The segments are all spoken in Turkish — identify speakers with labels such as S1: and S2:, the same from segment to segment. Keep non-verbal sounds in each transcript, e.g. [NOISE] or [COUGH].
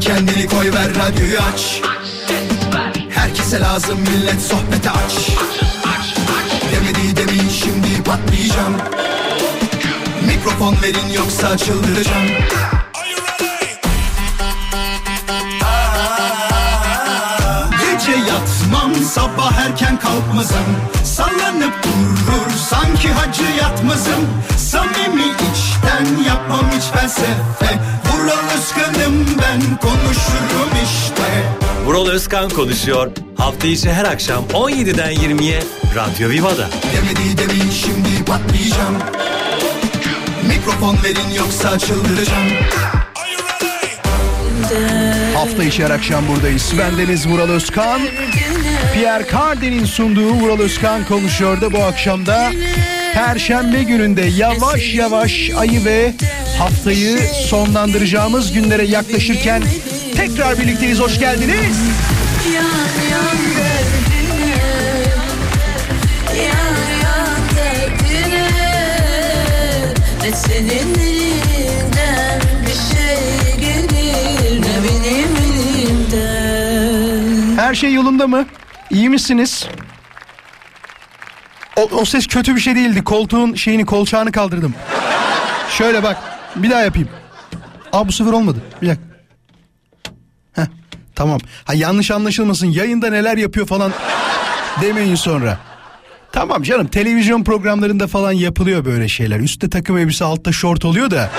S1: Kendini koy ver radyoyu aç. Herkese lazım millet sohbete aç. Demedi demin şimdi patlayacağım. Mikrofon verin yoksa çıldıracağım. Gece yatmam sabah erken kalkmazım. Sallanıp durur sanki hacı yatmazım. Samimi içten yapmam hiç felsefe Vural Özkan'ım ben konuşurum işte
S2: Vural Özkan konuşuyor. Hafta içi her akşam 17'den 20'ye Radyo Viva'da.
S1: Demedi demin şimdi patlayacağım Mikrofon verin yoksa çıldıracağım
S3: Hafta içi her akşam buradayız. Ben Deniz Vural Özkan. Pierre Cardin'in sunduğu Vural Özkan konuşuyor da bu akşamda Perşembe gününde yavaş yavaş ayı ve haftayı sonlandıracağımız günlere yaklaşırken tekrar birlikteyiz. Hoş geldiniz. Her şey yolunda mı? İyi misiniz? O, o ses kötü bir şey değildi. Koltuğun şeyini kolçağını kaldırdım. Şöyle bak. Bir daha yapayım. Aa bu sefer olmadı. Bir dakika. Heh, tamam. Ha yanlış anlaşılmasın. Yayında neler yapıyor falan demeyin sonra. Tamam canım televizyon programlarında falan yapılıyor böyle şeyler. Üstte takım elbise altta şort oluyor da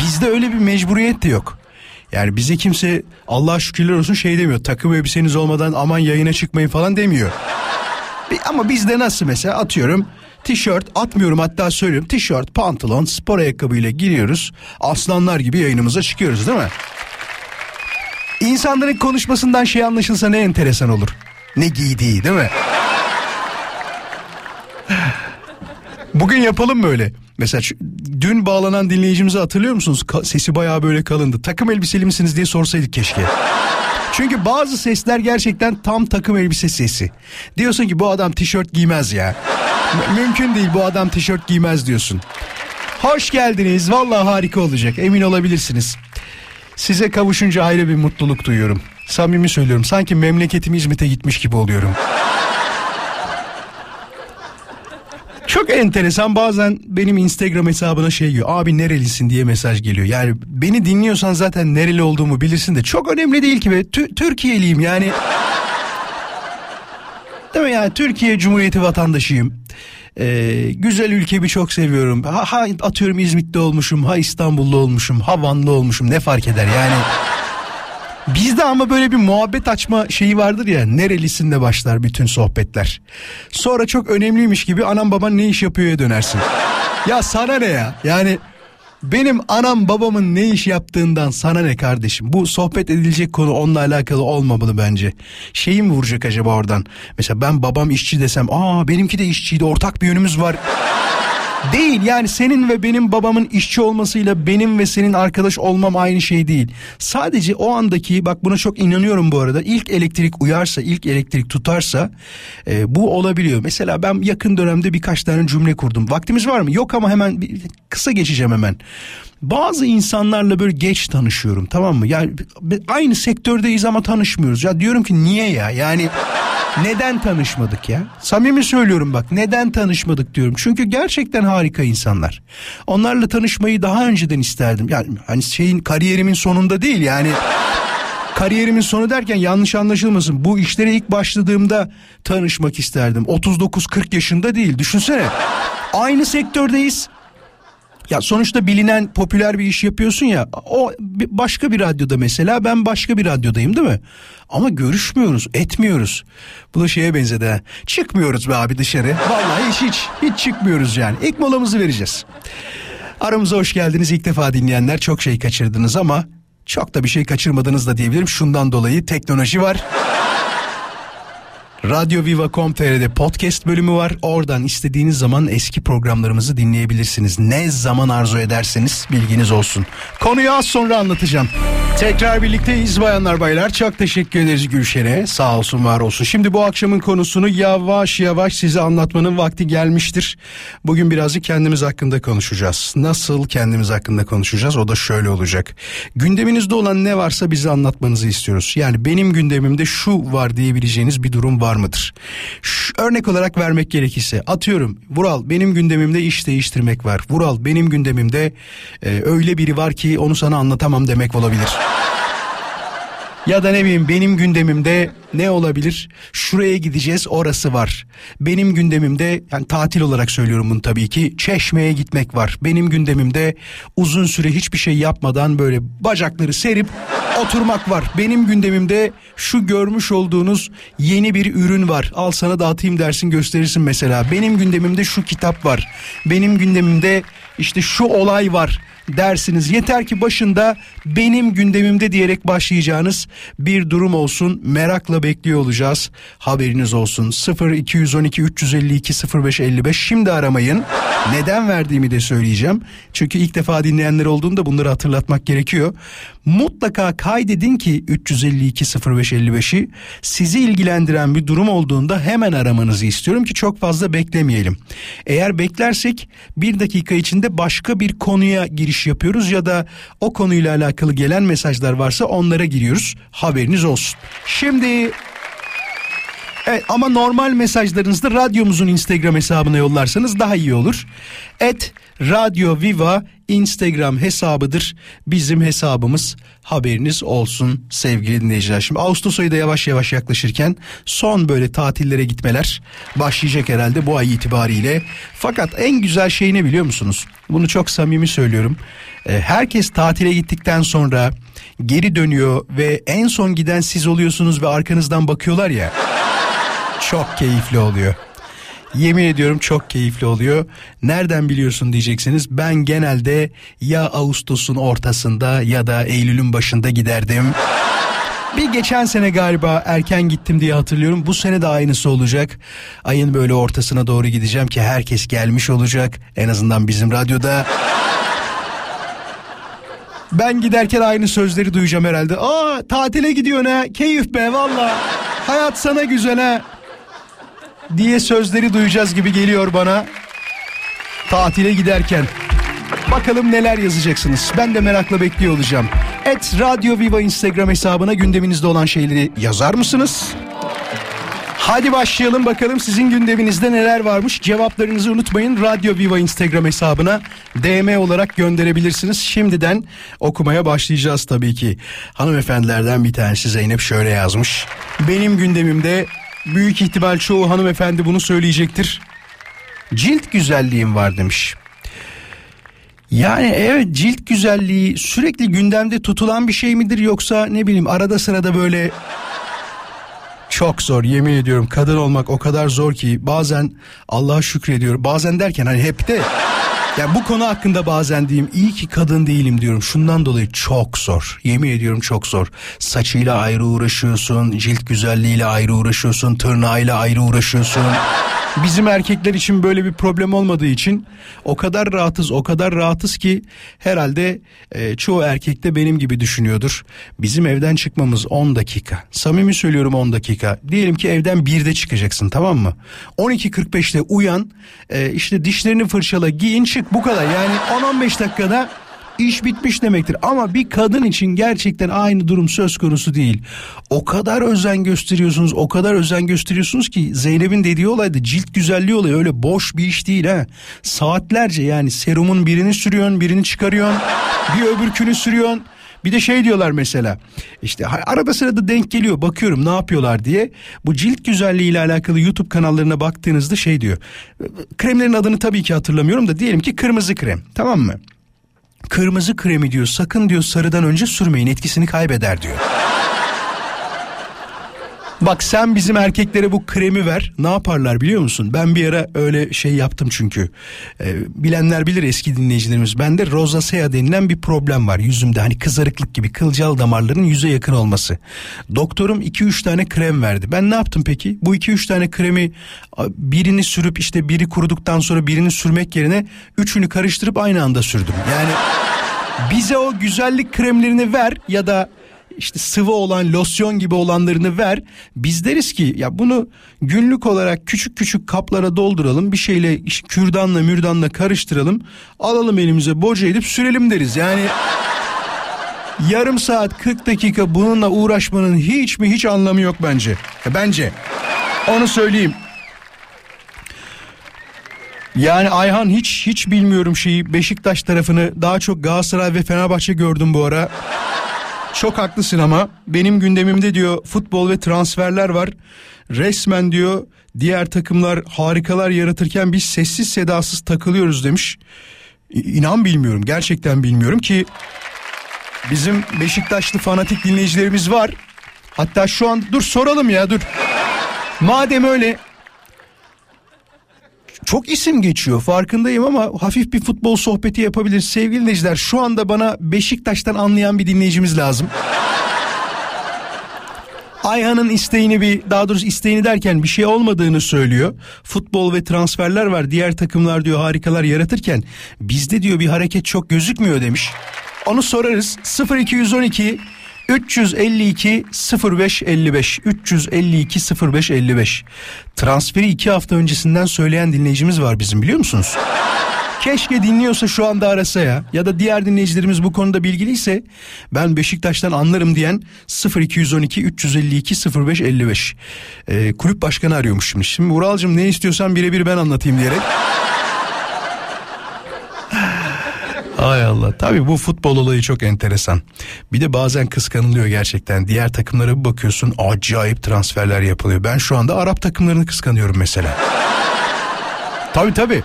S3: bizde öyle bir mecburiyet de yok. Yani bize kimse Allah şükürler olsun şey demiyor. Takım elbiseniz olmadan aman yayına çıkmayın falan demiyor. Ama bizde nasıl mesela atıyorum tişört atmıyorum hatta söylüyorum tişört pantolon spor ayakkabıyla giriyoruz aslanlar gibi yayınımıza çıkıyoruz değil mi? İnsanların konuşmasından şey anlaşılsa ne enteresan olur. Ne giydiği değil mi? Bugün yapalım böyle. Mesela şu- dün bağlanan dinleyicimizi hatırlıyor musunuz? Ka- sesi bayağı böyle kalındı. Takım elbiseli misiniz diye sorsaydık keşke. Çünkü bazı sesler gerçekten tam takım elbise sesi. Diyorsun ki bu adam tişört giymez ya. M- mümkün değil bu adam tişört giymez diyorsun. Hoş geldiniz. Vallahi harika olacak. Emin olabilirsiniz. Size kavuşunca ayrı bir mutluluk duyuyorum. Samimi söylüyorum. Sanki memleketim İzmit'e gitmiş gibi oluyorum. Çok enteresan bazen benim Instagram hesabına şey diyor. Abi nerelisin diye mesaj geliyor. Yani beni dinliyorsan zaten nereli olduğumu bilirsin de çok önemli değil ki be. Tü- Türkiye'liyim yani. Değil mi yani Türkiye Cumhuriyeti vatandaşıyım. Ee, güzel ülkemi çok seviyorum. Ha, ha atıyorum İzmit'te olmuşum, ha İstanbul'da olmuşum, ha Van'da olmuşum ne fark eder yani. Bizde ama böyle bir muhabbet açma şeyi vardır ya nerelisin de başlar bütün sohbetler. Sonra çok önemliymiş gibi anam baban ne iş yapıyor'ya dönersin. ya sana ne ya yani benim anam babamın ne iş yaptığından sana ne kardeşim? Bu sohbet edilecek konu onunla alakalı olmamalı bence. Şeyi mi vuracak acaba oradan? Mesela ben babam işçi desem aa benimki de işçiydi ortak bir yönümüz var. Değil yani senin ve benim babamın işçi olmasıyla benim ve senin arkadaş olmam aynı şey değil. Sadece o andaki bak buna çok inanıyorum bu arada ilk elektrik uyarsa ilk elektrik tutarsa e, bu olabiliyor. Mesela ben yakın dönemde birkaç tane cümle kurdum. Vaktimiz var mı? Yok ama hemen bir, kısa geçeceğim hemen. Bazı insanlarla böyle geç tanışıyorum tamam mı? Yani aynı sektördeyiz ama tanışmıyoruz. Ya diyorum ki niye ya? Yani neden tanışmadık ya? Samimi söylüyorum bak neden tanışmadık diyorum. Çünkü gerçekten harika insanlar. Onlarla tanışmayı daha önceden isterdim. Yani hani şeyin kariyerimin sonunda değil yani. Kariyerimin sonu derken yanlış anlaşılmasın. Bu işlere ilk başladığımda tanışmak isterdim. 39-40 yaşında değil düşünsene. Aynı sektördeyiz. Ya sonuçta bilinen popüler bir iş yapıyorsun ya o başka bir radyoda mesela ben başka bir radyodayım değil mi? Ama görüşmüyoruz etmiyoruz. Bu da şeye benzedi. Çıkmıyoruz be abi dışarı. Vallahi hiç hiç hiç çıkmıyoruz yani. İlk molamızı vereceğiz. Aramıza hoş geldiniz ilk defa dinleyenler çok şey kaçırdınız ama çok da bir şey kaçırmadınız da diyebilirim. Şundan dolayı teknoloji var. Radyo Viva.com.tr'de podcast bölümü var. Oradan istediğiniz zaman eski programlarımızı dinleyebilirsiniz. Ne zaman arzu ederseniz bilginiz olsun. Konuyu az sonra anlatacağım. Tekrar birlikteyiz bayanlar baylar. Çok teşekkür ederiz Gülşen'e. Sağ olsun var olsun. Şimdi bu akşamın konusunu yavaş yavaş size anlatmanın vakti gelmiştir. Bugün birazcık kendimiz hakkında konuşacağız. Nasıl kendimiz hakkında konuşacağız? O da şöyle olacak. Gündeminizde olan ne varsa bize anlatmanızı istiyoruz. Yani benim gündemimde şu var diyebileceğiniz bir durum var mıdır? Şu, örnek olarak vermek gerekirse atıyorum. Vural benim gündemimde iş değiştirmek var. Vural benim gündemimde e, öyle biri var ki onu sana anlatamam demek olabilir. Ya da ne bileyim benim gündemimde ne olabilir? Şuraya gideceğiz orası var. Benim gündemimde yani tatil olarak söylüyorum bunu tabii ki Çeşme'ye gitmek var. Benim gündemimde uzun süre hiçbir şey yapmadan böyle bacakları serip oturmak var. Benim gündemimde şu görmüş olduğunuz yeni bir ürün var. Al sana dağıtayım dersin gösterirsin mesela. Benim gündemimde şu kitap var. Benim gündemimde işte şu olay var dersiniz. Yeter ki başında benim gündemimde diyerek başlayacağınız bir durum olsun. Merakla bekliyor olacağız. Haberiniz olsun. 0 212 352 0555 şimdi aramayın. Neden verdiğimi de söyleyeceğim. Çünkü ilk defa dinleyenler olduğunda bunları hatırlatmak gerekiyor. Mutlaka kaydedin ki 352 0555'i sizi ilgilendiren bir durum olduğunda hemen aramanızı istiyorum ki çok fazla beklemeyelim. Eğer beklersek bir dakika içinde başka bir konuya giriş yapıyoruz ya da o konuyla alakalı gelen mesajlar varsa onlara giriyoruz. Haberiniz olsun. Şimdi Evet ama normal mesajlarınızı radyomuzun Instagram hesabına yollarsanız daha iyi olur. Et Radyo Viva Instagram hesabıdır. Bizim hesabımız haberiniz olsun sevgili dinleyiciler. Şimdi Ağustos ayı da yavaş yavaş yaklaşırken son böyle tatillere gitmeler başlayacak herhalde bu ay itibariyle. Fakat en güzel şey ne biliyor musunuz? Bunu çok samimi söylüyorum. Ee, herkes tatile gittikten sonra geri dönüyor ve en son giden siz oluyorsunuz ve arkanızdan bakıyorlar ya. Çok keyifli oluyor. Yemin ediyorum çok keyifli oluyor. Nereden biliyorsun diyeceksiniz. Ben genelde ya Ağustos'un ortasında ya da Eylül'ün başında giderdim. Bir geçen sene galiba erken gittim diye hatırlıyorum. Bu sene de aynısı olacak. Ayın böyle ortasına doğru gideceğim ki herkes gelmiş olacak. En azından bizim radyoda. Ben giderken aynı sözleri duyacağım herhalde. Aa tatile gidiyorsun ha. Keyif be valla. Hayat sana güzel ha diye sözleri duyacağız gibi geliyor bana. Tatile giderken. Bakalım neler yazacaksınız. Ben de merakla bekliyor olacağım. Et Radyo Viva Instagram hesabına gündeminizde olan şeyleri yazar mısınız? Hadi başlayalım bakalım sizin gündeminizde neler varmış. Cevaplarınızı unutmayın. Radyo Viva Instagram hesabına DM olarak gönderebilirsiniz. Şimdiden okumaya başlayacağız tabii ki. Hanımefendilerden bir tanesi Zeynep şöyle yazmış. Benim gündemimde büyük ihtimal çoğu hanımefendi bunu söyleyecektir. Cilt güzelliğim var demiş. Yani evet cilt güzelliği sürekli gündemde tutulan bir şey midir yoksa ne bileyim arada sırada böyle çok zor yemin ediyorum kadın olmak o kadar zor ki bazen Allah'a şükrediyorum bazen derken hani hep de yani bu konu hakkında bazen diyeyim iyi ki kadın değilim diyorum. Şundan dolayı çok zor. Yemin ediyorum çok zor. Saçıyla ayrı uğraşıyorsun, cilt güzelliğiyle ayrı uğraşıyorsun, tırnağıyla ayrı uğraşıyorsun. Bizim erkekler için böyle bir problem olmadığı için o kadar rahatız, o kadar rahatız ki herhalde e, çoğu erkek de benim gibi düşünüyordur. Bizim evden çıkmamız 10 dakika. Samimi söylüyorum 10 dakika. Diyelim ki evden 1'de çıkacaksın tamam mı? 12.45'te uyan, e, işte dişlerini fırçala, giyin çık bu kadar. Yani 10-15 dakikada iş bitmiş demektir. Ama bir kadın için gerçekten aynı durum söz konusu değil. O kadar özen gösteriyorsunuz, o kadar özen gösteriyorsunuz ki Zeynep'in dediği olay da cilt güzelliği olayı öyle boş bir iş değil ha. Saatlerce yani serumun birini sürüyorsun, birini çıkarıyorsun, bir öbürkünü sürüyorsun. Bir de şey diyorlar mesela işte arada sırada denk geliyor bakıyorum ne yapıyorlar diye. Bu cilt güzelliği ile alakalı YouTube kanallarına baktığınızda şey diyor. Kremlerin adını tabii ki hatırlamıyorum da diyelim ki kırmızı krem tamam mı? Kırmızı kremi diyor sakın diyor sarıdan önce sürmeyin etkisini kaybeder diyor. Bak sen bizim erkeklere bu kremi ver. Ne yaparlar biliyor musun? Ben bir ara öyle şey yaptım çünkü. Ee, bilenler bilir eski dinleyicilerimiz. Bende rozasea denilen bir problem var yüzümde. Hani kızarıklık gibi kılcal damarların yüze yakın olması. Doktorum 2-3 tane krem verdi. Ben ne yaptım peki? Bu 2-3 tane kremi birini sürüp işte biri kuruduktan sonra birini sürmek yerine üçünü karıştırıp aynı anda sürdüm. Yani Bize o güzellik kremlerini ver ya da işte sıvı olan losyon gibi olanlarını ver. Biz deriz ki ya bunu günlük olarak küçük küçük kaplara dolduralım. Bir şeyle işte kürdanla mürdanla karıştıralım. Alalım elimize boca edip sürelim deriz. Yani yarım saat 40 dakika bununla uğraşmanın hiç mi hiç anlamı yok bence. Ya bence. Onu söyleyeyim. Yani Ayhan hiç hiç bilmiyorum şeyi Beşiktaş tarafını daha çok Galatasaray ve Fenerbahçe gördüm bu ara. Çok haklısın ama benim gündemimde diyor futbol ve transferler var. Resmen diyor diğer takımlar harikalar yaratırken biz sessiz sedasız takılıyoruz demiş. İnan bilmiyorum gerçekten bilmiyorum ki bizim Beşiktaşlı fanatik dinleyicilerimiz var. Hatta şu an dur soralım ya dur. Madem öyle çok isim geçiyor farkındayım ama hafif bir futbol sohbeti yapabiliriz. Sevgili dinleyiciler şu anda bana Beşiktaş'tan anlayan bir dinleyicimiz lazım. Ayhan'ın isteğini bir daha doğrusu isteğini derken bir şey olmadığını söylüyor. Futbol ve transferler var diğer takımlar diyor harikalar yaratırken bizde diyor bir hareket çok gözükmüyor demiş. Onu sorarız 0212 352 0555 352 0555 transferi iki hafta öncesinden söyleyen dinleyicimiz var bizim biliyor musunuz? Keşke dinliyorsa şu anda arasa ya. Ya da diğer dinleyicilerimiz bu konuda bilgiliyse ben Beşiktaş'tan anlarım diyen 0212 352 0555. Ee, kulüp başkanı arıyormuş şimdi. Şimdi Uralcığım ne istiyorsan birebir ben anlatayım diyerek. Hay Allah. Tabii bu futbol olayı çok enteresan. Bir de bazen kıskanılıyor gerçekten. Diğer takımlara bir bakıyorsun acayip transferler yapılıyor. Ben şu anda Arap takımlarını kıskanıyorum mesela. Tabii tabii.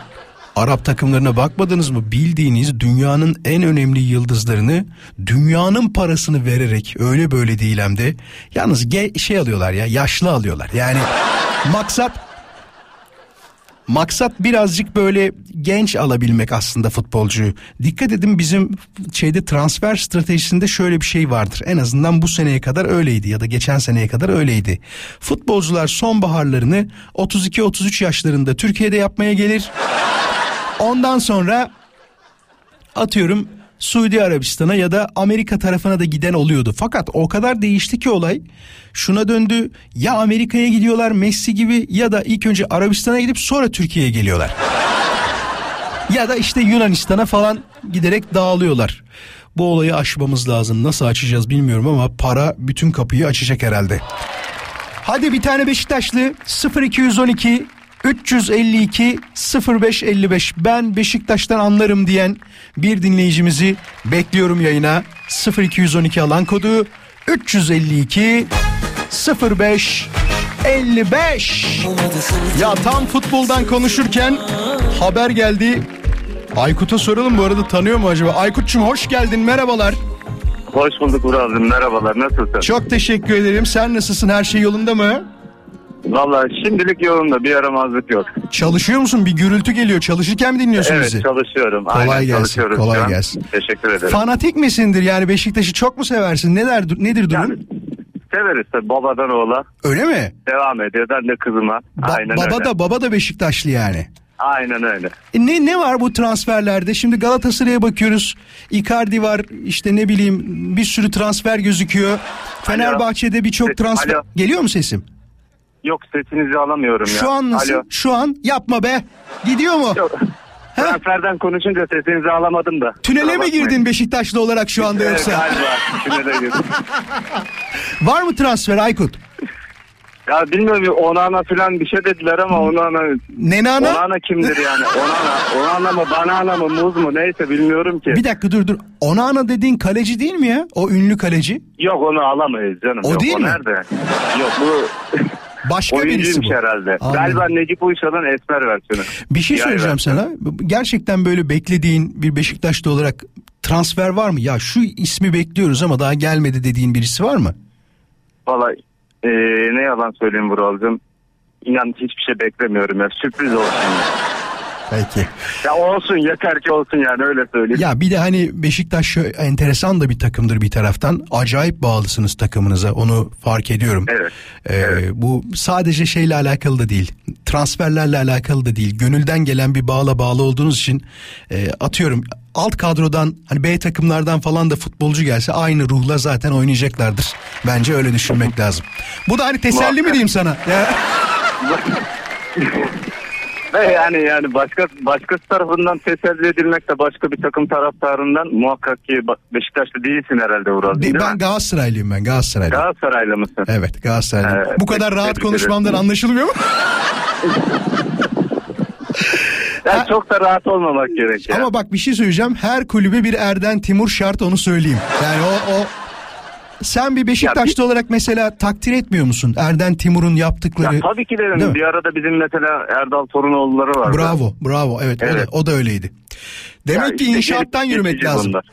S3: Arap takımlarına bakmadınız mı? Bildiğiniz dünyanın en önemli yıldızlarını dünyanın parasını vererek öyle böyle değil hem de yalnız ge- şey alıyorlar ya yaşlı alıyorlar. Yani maksat Maksat birazcık böyle genç alabilmek aslında futbolcuyu. Dikkat edin bizim şeyde transfer stratejisinde şöyle bir şey vardır. En azından bu seneye kadar öyleydi ya da geçen seneye kadar öyleydi. Futbolcular sonbaharlarını 32-33 yaşlarında Türkiye'de yapmaya gelir. Ondan sonra atıyorum Suudi Arabistan'a ya da Amerika tarafına da giden oluyordu. Fakat o kadar değişti ki olay şuna döndü. Ya Amerika'ya gidiyorlar Messi gibi ya da ilk önce Arabistan'a gidip sonra Türkiye'ye geliyorlar. [LAUGHS] ya da işte Yunanistan'a falan giderek dağılıyorlar. Bu olayı aşmamız lazım. Nasıl açacağız bilmiyorum ama para bütün kapıyı açacak herhalde. Hadi bir tane Beşiktaşlı 0212 352 0555 ben Beşiktaş'tan anlarım diyen bir dinleyicimizi bekliyorum yayına. 0212 alan kodu 352 05 55 ya tam futboldan konuşurken haber geldi. Aykut'a soralım bu arada tanıyor mu acaba? Aykut'cum hoş geldin merhabalar.
S4: Hoş bulduk Uraz'ım merhabalar. Nasılsın?
S3: çok teşekkür ederim. Sen nasılsın? Her şey yolunda mı
S4: Valla şimdilik yolunda bir yaramazlık yok.
S3: Çalışıyor musun? Bir gürültü geliyor. Çalışırken mi dinliyorsun
S4: Evet
S3: bizi?
S4: çalışıyorum.
S3: Kolay
S4: Aynen,
S3: gelsin, kolay gelsin.
S4: Teşekkür ederim.
S3: Fanatik misindir? Yani Beşiktaş'ı çok mu seversin? Neler nedir durum?
S4: Yani severiz tabii babadan oğula.
S3: Öyle mi?
S4: Devam ediyor. Ben de kızıma.
S3: Ba-
S4: Aynen
S3: baba
S4: öyle.
S3: da baba da Beşiktaşlı yani.
S4: Aynen öyle.
S3: E ne ne var bu transferlerde? Şimdi Galatasaray'a bakıyoruz. Icardi var. işte ne bileyim bir sürü transfer gözüküyor. Fenerbahçe'de birçok
S4: Se-
S3: transfer.
S4: Alo.
S3: Geliyor mu sesim?
S4: Yok sesinizi alamıyorum ya.
S3: Şu an nasıl?
S4: Alo.
S3: Şu an yapma be. Gidiyor mu?
S4: Yok. Transferden konuşunca sesinizi alamadım da.
S3: Tünele mi girdin Beşiktaşlı olarak şu anda
S4: Evet,
S3: yoksa?
S4: galiba tünele girdim. [LAUGHS]
S3: Var mı transfer Aykut?
S4: ya bilmiyorum Onana falan bir şey dediler ama Onana...
S3: Nenana?
S4: Onana kimdir yani? Onana, Onana mı, banana mı, muz mu neyse bilmiyorum ki.
S3: Bir dakika dur dur. Onana dediğin kaleci değil mi ya? O ünlü kaleci.
S4: Yok onu alamayız canım.
S3: O
S4: Yok,
S3: değil
S4: o
S3: mi?
S4: nerede? Yok bu
S3: Başka birisi
S4: oyuncuymuş
S3: bu.
S4: herhalde.
S3: Anladım.
S4: Galiba Necip Uysal'ın esmer versiyonu.
S3: Bir şey
S4: Diğer
S3: söyleyeceğim
S4: versiyonu.
S3: sana. Gerçekten böyle beklediğin bir Beşiktaşlı olarak transfer var mı? Ya şu ismi bekliyoruz ama daha gelmedi dediğin birisi var mı?
S4: Valla eee, ne yalan söyleyeyim Vuralcığım. İnan hiçbir şey beklemiyorum ya. Sürpriz olsun.
S3: Peki.
S4: Ya olsun yeter ki olsun yani öyle söyleyeyim.
S3: Ya bir de hani Beşiktaş şö- enteresan da bir takımdır bir taraftan. Acayip bağlısınız takımınıza. Onu fark ediyorum.
S4: Evet,
S3: Ee, Bu sadece şeyle alakalı da değil. Transferlerle alakalı da değil. Gönülden gelen bir bağla bağlı olduğunuz için e, atıyorum alt kadrodan hani B takımlardan falan da futbolcu gelse aynı ruhla zaten oynayacaklardır. Bence öyle düşünmek lazım. Bu da hani teselli mi diyeyim sana? Ya, [LAUGHS] [LAUGHS]
S4: yani yani başka başkası tarafından teselli edilmek de başka bir takım taraftarından muhakkak ki Beşiktaşlı değilsin herhalde Ural. değil
S3: ben
S4: mi?
S3: Galatasaraylıyım ben Galatasaraylıyım.
S4: Galatasaraylı mısın?
S3: Evet Galatasaraylıyım.
S4: Evet,
S3: Bu kadar rahat konuşmamdan anlaşılmıyor mu? [LAUGHS] [LAUGHS]
S4: Yani çok da rahat olmamak gerek ya.
S3: Ama bak bir şey söyleyeceğim. Her kulübe bir Erden Timur şart onu söyleyeyim. Yani o o sen bir Beşiktaşlı olarak mesela takdir etmiyor musun? Erden Timur'un
S4: Ya
S3: yaptıkları.
S4: tabii ki derim. Bir arada bizim mesela Erdal Torunoğulları vardı.
S3: Bravo, bravo. Evet, O,
S4: Evet.
S3: da, o da öyleydi.
S4: Ya
S3: Demek ki
S4: işte
S3: inşaattan yürümek lazım.
S4: bunlar.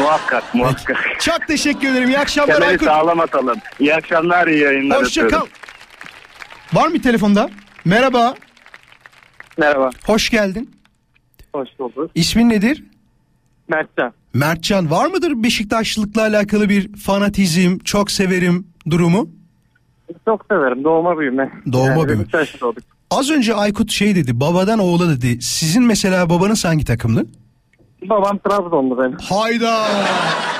S4: muhakkak muhakkak.
S3: Çok teşekkür ederim. İyi akşamlar
S4: Temeli
S3: Aykut.
S4: sağlam atalım. İyi akşamlar iyi yayınlar.
S3: Hoşça kal. Var mı telefonda? Merhaba.
S5: Merhaba,
S3: Hoş geldin.
S5: hoş bulduk.
S3: İsmin nedir?
S5: Mertcan.
S3: Mertcan var mıdır Beşiktaşlılıkla alakalı bir fanatizm, çok severim durumu?
S5: Çok severim, doğma büyüme.
S3: Doğma
S5: yani
S3: büyüme.
S5: Olduk.
S3: Az önce Aykut şey dedi, babadan oğula dedi. Sizin mesela babanız hangi takımdı?
S5: Babam Trabzonlu benim.
S3: Hayda.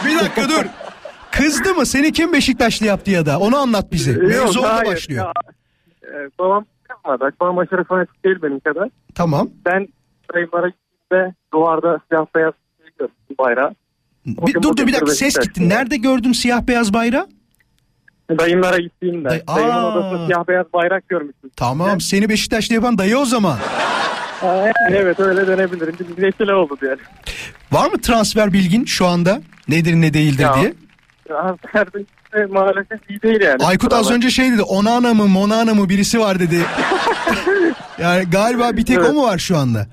S3: Bir dakika dur. [LAUGHS] Kızdı mı? Seni kim Beşiktaşlı yaptı ya da? Onu anlat bize. Mevzu orada başlıyor.
S5: Ya, e, babam kızmadı. Babam aşırı fanatik değil benim kadar.
S3: Tamam.
S5: Ben dayımlara gittiğimde duvarda siyah beyaz gördüm bayrağı.
S3: Bir, dur dur bir dakika ses gitti. Nerede gördün siyah beyaz bayrağı?
S5: Dayımlara gittiğimde.
S3: Day-
S5: Dayımın
S3: Aa.
S5: odasında siyah beyaz bayrak görmüştüm.
S3: Tamam seni Beşiktaşlı yapan dayı o zaman.
S5: Aa, evet öyle denebilirim. Bir vesile oldu yani.
S3: Var mı transfer bilgin şu anda? Nedir ne değildir
S5: Ya,
S3: diye?
S5: Transferde işte maalesef iyi değil yani.
S3: Aykut az
S5: Kusura
S3: önce şey dedi. Onana mı Monana mı birisi var dedi. [LAUGHS] yani galiba bir tek o
S5: Evet.
S3: mu var şu anda?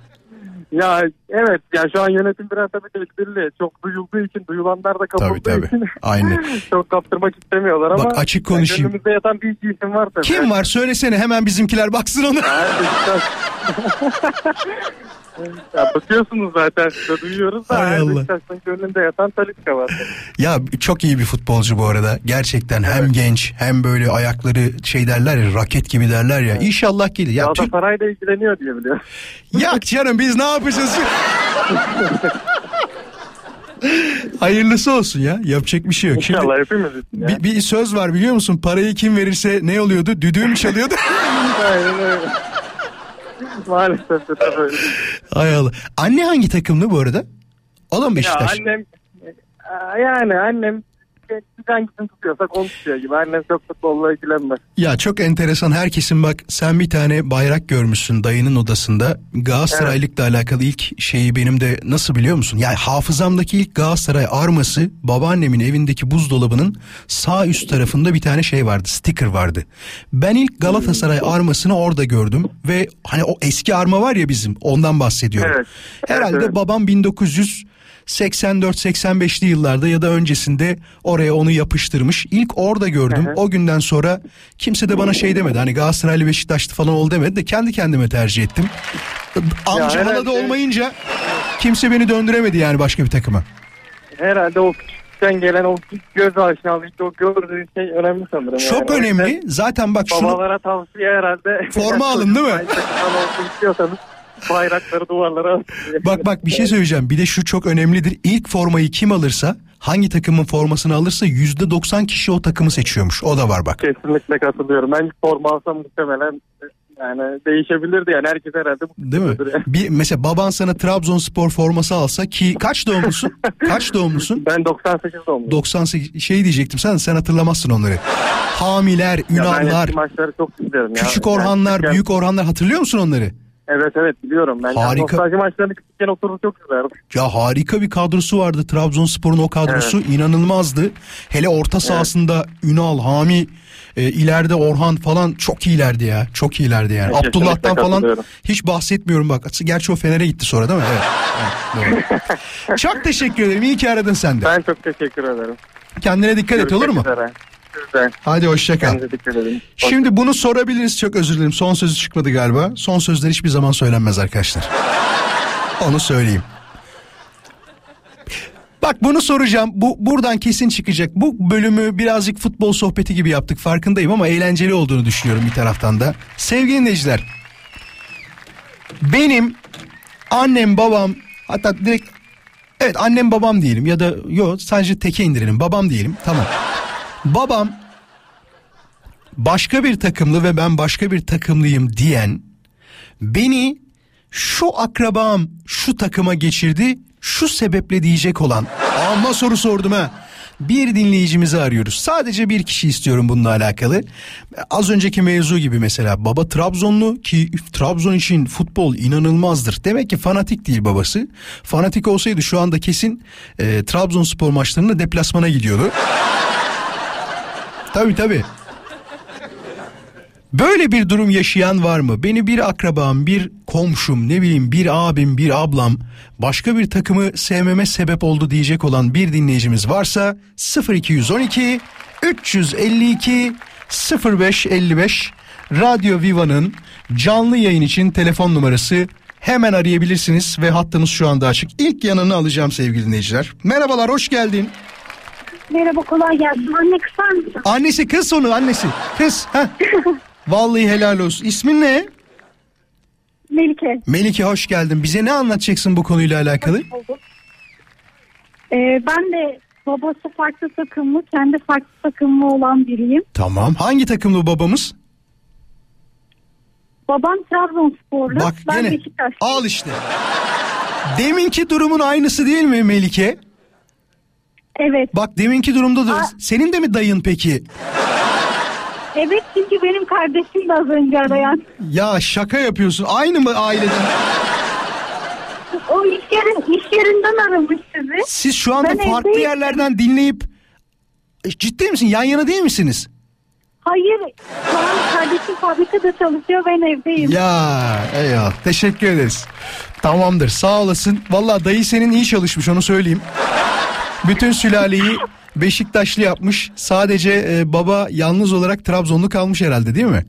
S5: Ya evet ya şu an yönetim biraz tabii tedbirli. Çok duyulduğu için duyulanlar da kapıldığı
S3: Tabii, tabii.
S5: için [LAUGHS]
S3: Aynen.
S5: çok kaptırmak istemiyorlar ama
S3: Bak, açık konuşayım.
S5: ya gönlümüzde yatan bir iki isim var tabii.
S3: Kim var söylesene hemen bizimkiler baksın ona. [LAUGHS]
S5: Ya bakıyorsunuz zaten siz de duyuyoruz da
S3: Hay
S5: her
S3: Allah.
S5: Beşiktaş'ın gönlünde yatan Talisca var.
S3: Ya çok iyi bir futbolcu bu arada. Gerçekten hem genç hem böyle ayakları şey derler ya raket gibi derler ya. İnşallah gelir. Ya Türk...
S5: Galatasaray'la ilgileniyor diye biliyorum.
S3: Yak canım biz ne yapacağız? [LAUGHS] Hayırlısı olsun ya. Yapacak bir şey yok. Şimdi
S5: İnşallah hepimiz için ya.
S3: bir, bir söz var biliyor musun? Parayı kim verirse ne oluyordu? Düdüğü mü çalıyordu? [LAUGHS]
S5: Aynen öyle. Maalesef de tabii öyle.
S3: Hay Allah. Anne hangi takımlı bu arada? O da mı
S5: Ya
S3: Beşiktaş?
S5: annem yani annem hangisini tutuyorsak onu tutuyor gibi. Annem çok futbolla ilgilenmez.
S3: Ya çok enteresan herkesin bak sen bir tane bayrak görmüşsün dayının odasında. Galatasaraylıkla alakalı ilk şeyi benim de nasıl biliyor musun? Yani hafızamdaki ilk Galatasaray arması babaannemin evindeki buzdolabının sağ üst tarafında bir tane şey vardı sticker vardı. Ben ilk Galatasaray armasını orada gördüm ve hani o eski arma var ya bizim ondan bahsediyorum.
S5: Evet.
S3: Herhalde
S5: Evet, evet.
S3: babam 1984-85'li yıllarda ya da öncesinde oraya onu yapıştırmış. İlk orada gördüm.
S5: Hı hı.
S3: O günden sonra kimse de bana şey demedi. Hani Galatasaraylı Beşiktaşlı falan ol demedi de kendi kendime tercih ettim. Amca
S5: herhalde-
S3: hala da olmayınca kimse beni döndüremedi yani başka bir takıma.
S5: Herhalde o küçükten gelen o göz aşinalığı o gördüğün şey önemli sanırım.
S3: Çok
S5: yani.
S3: Önemli. Zaten bak şunu
S5: Babalara tavsiye herhalde.
S3: Forma alın, değil mi? [LAUGHS]
S5: İstiyorsanız bayrakları duvarlara.
S3: Bak bak bir şey söyleyeceğim. Bir de şu çok önemlidir. İlk formayı kim alırsa hangi takımın formasını alırsa %90 kişi o takımı seçiyormuş. O da var bak.
S5: Kesinlikle katılıyorum. Ben forma alsam muhtemelen yani değişebilirdi yani herkes herhalde
S3: Değil mi?
S5: yani.
S3: Bir mesela baban sana Trabzonspor forması alsa ki kaç doğumlusun? [LAUGHS] kaç doğumlusun?
S5: Ben 98 doğumluyum.
S3: 98 şey diyecektim sen sen hatırlamazsın onları. Hamiler,
S5: Ya ben
S3: Ünallar,
S5: maçları çok izlerim ya.
S3: Küçük
S5: Yani
S3: Orhanlar,
S5: küçükken-
S3: Büyük Orhanlar hatırlıyor musun onları?
S5: Evet evet biliyorum. Ben
S3: Harika.
S5: Nostalji maçlarını küçükken oturup çok izlerdim.
S3: Ya harika bir kadrosu vardı Trabzonspor'un o kadrosu inanılmazdı. Hele orta sahasında Ünal, Hami, e, ileride Orhan falan çok iyilerdi ya. Çok iyilerdi yani.
S5: Kesinlikle
S3: Abdullah'tan falan hiç bahsetmiyorum bak. Gerçi o Fener'e gitti sonra değil mi? Evet. evet [LAUGHS] çok teşekkür ederim. İyi ki aradın sen de.
S5: Ben çok teşekkür ederim.
S3: Kendine dikkat et olur mu?
S5: Görüşmek üzere. Güzel.
S3: Hadi hoşça kal.
S5: Kendinize dikkat edin.
S3: Şimdi bunu sorabiliriz çok özür dilerim. Son sözü çıkmadı galiba. Son sözler hiçbir zaman söylenmez arkadaşlar. Onu söyleyeyim. Bak bunu soracağım. Bu buradan kesin çıkacak. Bu bölümü birazcık futbol sohbeti gibi yaptık farkındayım ama eğlenceli olduğunu düşünüyorum bir taraftan da. Sevgili dinleyiciler. Benim annem babam hatta direkt evet annem babam diyelim ya da yok sadece teke indirelim babam diyelim tamam. Babam başka bir takımlı ve ben başka bir takımlıyım diyen beni şu akrabam şu takıma geçirdi şu sebeple diyecek olan ama soru sordum ha. Bir dinleyicimizi arıyoruz. Sadece bir kişi istiyorum bununla alakalı. Az önceki mevzu gibi mesela baba Trabzonlu ki Trabzon için futbol inanılmazdır. Demek ki fanatik değil babası. Fanatik olsaydı şu anda kesin e, Trabzonspor maçlarına deplasmana gidiyordu. Tabii tabii. Böyle bir durum yaşayan var mı? Beni bir akrabam, bir komşum, ne bileyim bir abim, bir ablam başka bir takımı sevmeme sebep oldu diyecek olan bir dinleyicimiz varsa 0212 352 0555 Radyo Viva'nın canlı yayın için telefon numarası hemen arayabilirsiniz ve hattımız şu anda açık. İlk yanını alacağım sevgili dinleyiciler. Merhabalar, hoş geldin.
S6: Merhaba kolay gelsin. Anne kısar mısın?
S3: Annesi kız onu annesi. Kız. Heh. [LAUGHS] Vallahi helal olsun. İsmin ne?
S6: Melike.
S3: Melike hoş geldin. Bize ne anlatacaksın bu konuyla alakalı?
S6: Ee, ben de babası farklı takımlı, kendi farklı takımlı olan biriyim.
S3: Tamam. Hangi takımlı babamız?
S6: Babam Trabzonsporlu,
S3: Bak
S6: ben
S3: gene.
S6: Beşiktaş.
S3: Al işte. Deminki durumun aynısı değil mi Melike?
S6: Evet.
S3: Bak deminki durumda da
S6: Aa.
S3: senin de mi dayın peki?
S6: Evet çünkü benim kardeşim de az önce arayan.
S3: Ya şaka yapıyorsun. Aynı mı aileden?
S6: O iş, yerin, iş yerinden aramış sizi.
S3: Siz şu anda
S6: Ben
S3: farklı
S6: evdeyim.
S3: yerlerden dinleyip E, ciddi misin? Yan yana değil misiniz?
S6: Hayır, şu an kardeşim fabrikada çalışıyor, ben evdeyim.
S3: Ya eyvallah. Teşekkür ederiz. Tamamdır. Sağ olasın. Valla dayı senin iyi çalışmış onu söyleyeyim. Bütün sülaleyi Beşiktaşlı yapmış. Sadece e, baba yalnız olarak Trabzonlu kalmış herhalde değil mi?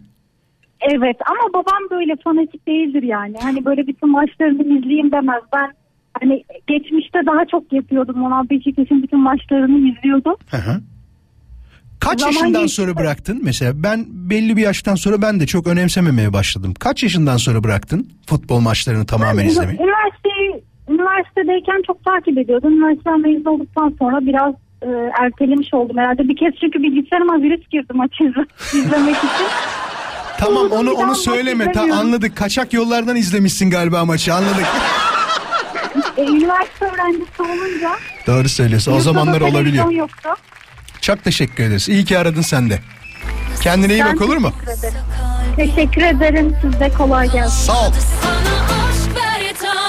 S6: Evet ama babam böyle fanatik değildir yani. Hani böyle bütün maçlarını izleyeyim demez. Ben hani geçmişte daha çok yapıyordum. Ona Beşiktaş'ın bütün maçlarını izliyordum.
S3: Hı hı. Kaç
S6: Zaman
S3: yaşından
S6: geçti.
S3: sonra bıraktın? Mesela ben belli bir yaştan sonra ben de çok önemsememeye başladım. Kaç yaşından sonra bıraktın futbol maçlarını tamamen izlemeyi?
S6: Üniversiteyi, üniversitedeyken çok takip ediyordum. Üniversiteden mezun olduktan sonra biraz e, ertelemiş oldum herhalde. Bir kez çünkü bilgisayarıma virüs girdi maçı izle- [LAUGHS] izlemek için.
S3: Tamam onu onu söyleme. Ta, anladık. Kaçak yollardan izlemişsin galiba maçı. Anladık. [LAUGHS]
S6: E, üniversite öğrencisi olunca
S3: Doğru söylüyorsun. O zamanlar olabiliyor.
S6: Yoktu.
S3: Çok teşekkür ederiz. İyi ki aradın sen de. Kendine iyi
S6: Ben
S3: bak olur mu?
S6: teşekkür ederim. Teşekkür ederim. Siz de kolay gelsin.
S3: Sağ ol.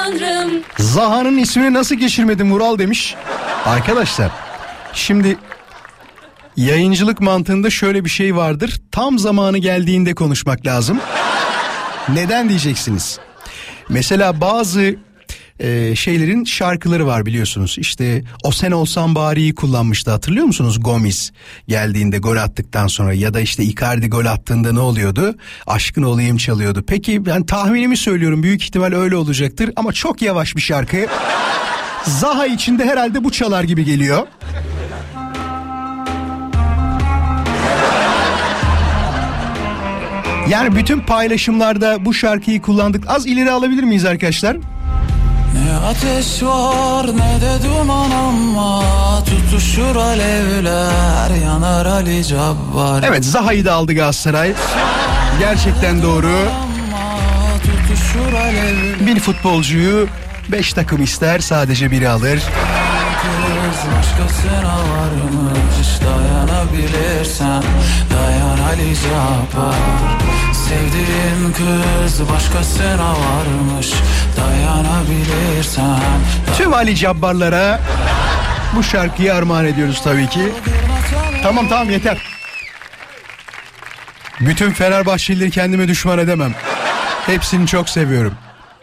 S7: Tanrım
S3: Zaha'nın ismini nasıl geçirmedin Vural demiş. Arkadaşlar şimdi yayıncılık mantığında şöyle bir şey vardır. Tam zamanı geldiğinde konuşmak lazım. Neden diyeceksiniz? Mesela bazı e, şeylerin şarkıları var biliyorsunuz. İşte o sen olsan bari'yi kullanmıştı hatırlıyor musunuz? Gomis geldiğinde gol attıktan sonra ya da işte Icardi gol attığında ne oluyordu? Aşkın olayım çalıyordu. Peki ben tahminimi söylüyorum büyük ihtimal öyle olacaktır ama çok yavaş bir şarkı. Zaha içinde herhalde bu çalar gibi geliyor. Yani bütün paylaşımlarda bu şarkıyı kullandık. Az ileri alabilir miyiz arkadaşlar?
S8: Ne ateş var ne de duman ama Tutuşur alevler yanar Ali Cabbar
S3: Evet Zaha'yı da aldı Galatasaray. Gerçekten doğru. Bir futbolcuyu 5 takım ister sadece biri alır.
S8: Başkasına varmış Dayanabilirsen dayan Ali Cabbar Sevdiğin kız başkasına varmış Dayanabilirsen
S3: Tüm Ali Cabbarlara bu şarkıyı armağan ediyoruz tabii ki. Tamam tamam yeter. Bütün Fenerbahçelileri kendime düşman edemem. Hepsini çok seviyorum.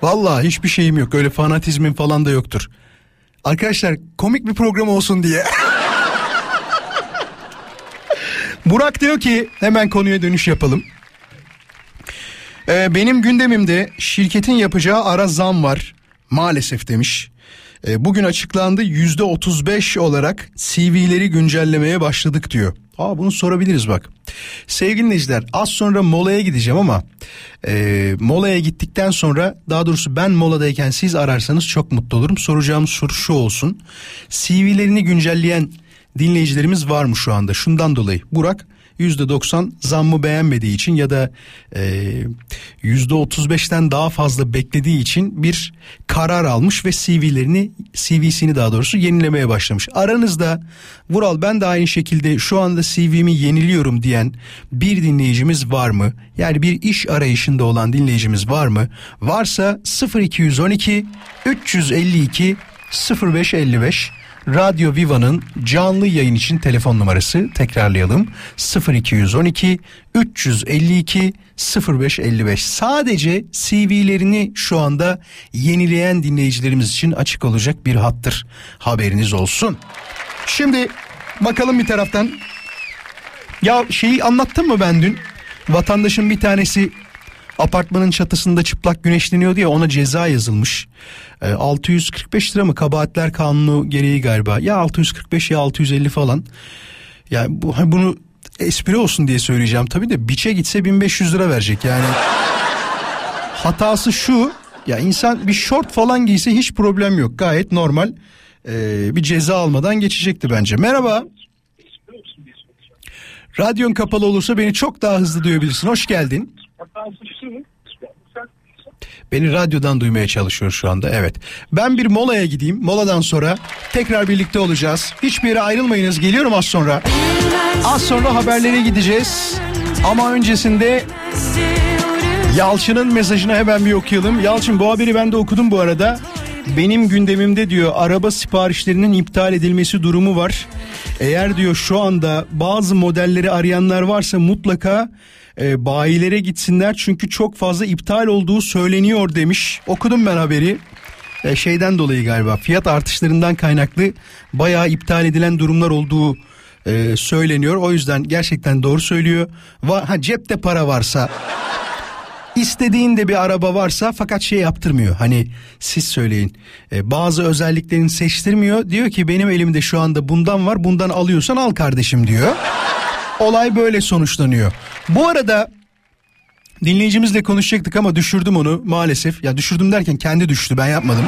S3: Vallahi hiçbir şeyim yok. Öyle fanatizmin falan da yoktur. Arkadaşlar komik bir program olsun diye. [LAUGHS] Burak diyor ki hemen konuya dönüş yapalım. Ee, benim gündemimde şirketin yapacağı ara zam var maalesef demiş. Ee, bugün açıklandı yüzde 35 olarak CV'leri güncellemeye başladık diyor. Aa bunu sorabiliriz bak. Sevgili dinleyiciler az sonra molaya gideceğim ama e, molaya gittikten sonra daha doğrusu ben moladayken siz ararsanız çok mutlu olurum. Soracağım soru şu olsun. CV'lerini güncelleyen dinleyicilerimiz var mı şu anda? Şundan dolayı Burak %90 zammı beğenmediği için ya da e, %35'ten daha fazla beklediği için bir karar almış ve CV'lerini CV'sini daha doğrusu yenilemeye başlamış. Aranızda Vural ben de aynı şekilde şu anda CV'mi yeniliyorum diyen bir dinleyicimiz var mı? Yani bir iş arayışında olan dinleyicimiz var mı? Varsa 0212 352 0555 Radyo Viva'nın canlı yayın için telefon numarası tekrarlayalım. 0212 352 0555 sadece CV'lerini şu anda yenileyen dinleyicilerimiz için açık olacak bir hattır. Haberiniz olsun. Şimdi bakalım bir taraftan. Ya şeyi anlattım mı ben dün? Vatandaşın bir tanesi apartmanın çatısında çıplak güneşleniyor diye ona ceza yazılmış. E, 645 lira mı kabahatler kanunu gereği galiba. Ya 645 ya 650 falan. Yani bu bunu espri olsun diye söyleyeceğim tabii de biçe gitse 1500 lira verecek yani. Hatası şu ya insan bir şort falan giyse hiç problem yok gayet normal e, bir ceza almadan geçecekti bence. Merhaba. Radyon kapalı olursa beni çok daha hızlı duyabilirsin. Hoş geldin. Beni radyodan duymaya çalışıyor şu anda. Evet. Ben bir molaya gideyim. Moladan sonra tekrar birlikte olacağız. Hiçbir yere ayrılmayınız. Geliyorum az sonra. Az sonra haberlere gideceğiz. Ama öncesinde Yalçın'ın mesajını hemen bir okuyalım. Yalçın bu haberi ben de okudum bu arada. Benim gündemimde diyor araba siparişlerinin iptal edilmesi durumu var. Eğer diyor şu anda bazı modelleri arayanlar varsa mutlaka e, bayilere gitsinler çünkü çok fazla iptal olduğu söyleniyor demiş. Okudum ben haberi. E, şeyden dolayı galiba fiyat artışlarından kaynaklı bayağı iptal edilen durumlar olduğu e, söyleniyor. O yüzden gerçekten doğru söylüyor. Va ha, cepte para varsa istediğinde bir araba varsa fakat şey yaptırmıyor. Hani siz söyleyin. E, bazı özelliklerini seçtirmiyor. Diyor ki benim elimde şu anda bundan var. Bundan alıyorsan al kardeşim diyor. Olay böyle sonuçlanıyor. Bu arada dinleyicimizle konuşacaktık ama düşürdüm onu maalesef. Ya düşürdüm derken kendi düştü ben yapmadım.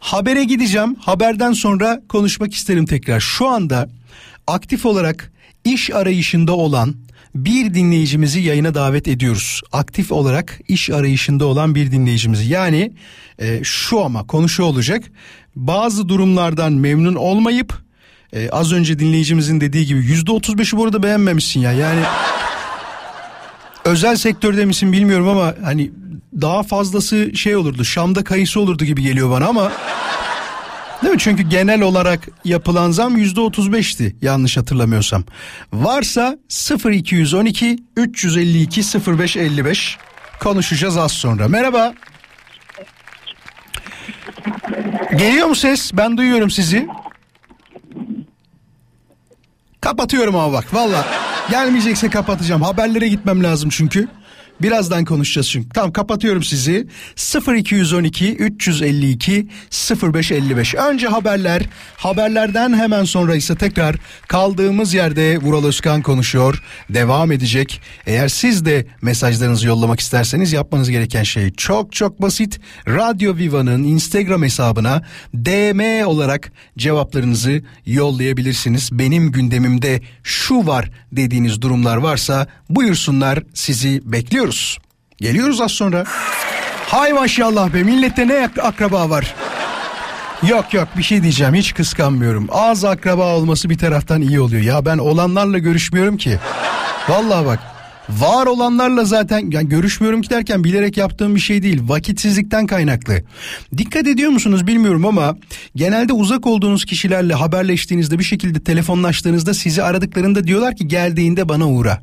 S3: Habere gideceğim. Haberden sonra konuşmak isterim tekrar. Şu anda aktif olarak iş arayışında olan bir dinleyicimizi yayına davet ediyoruz. Aktif olarak iş arayışında olan bir dinleyicimizi. Yani e, şu ama konu şu olacak. Bazı durumlardan memnun olmayıp e, az önce dinleyicimizin dediği gibi yüzde otuz beşi bu arada beğenmemişsin ya. Yani özel sektörde misin bilmiyorum ama hani daha fazlası şey olurdu. Şam'da kayısı olurdu gibi geliyor bana ama Değil mi? Çünkü genel olarak yapılan zam yüzde otuz beşti yanlış hatırlamıyorsam. Varsa 0212 352 0555 konuşacağız az sonra. Merhaba. Geliyor mu ses? Ben duyuyorum sizi. Kapatıyorum ama bak valla. Gelmeyecekse kapatacağım. Haberlere gitmem lazım çünkü. Birazdan konuşacağız çünkü. Tamam kapatıyorum sizi. 0212 352 0555. Önce haberler. Haberlerden hemen sonra ise tekrar kaldığımız yerde Vural Özkan konuşuyor. Devam edecek. Eğer siz de mesajlarınızı yollamak isterseniz yapmanız gereken şey çok çok basit. Radyo Viva'nın Instagram hesabına DM olarak cevaplarınızı yollayabilirsiniz. Benim gündemimde şu var dediğiniz durumlar varsa buyursunlar sizi bekliyoruz. Geliyoruz az sonra. Hay maşallah be millette ne akraba var. Yok yok bir şey diyeceğim hiç kıskanmıyorum. Az akraba olması bir taraftan iyi oluyor. Ya ben olanlarla görüşmüyorum ki. Vallahi bak. Var olanlarla zaten yani görüşmüyorum ki derken bilerek yaptığım bir şey değil. Vakitsizlikten kaynaklı. Dikkat ediyor musunuz bilmiyorum ama genelde uzak olduğunuz kişilerle haberleştiğinizde bir şekilde telefonlaştığınızda sizi aradıklarında diyorlar ki geldiğinde bana uğra.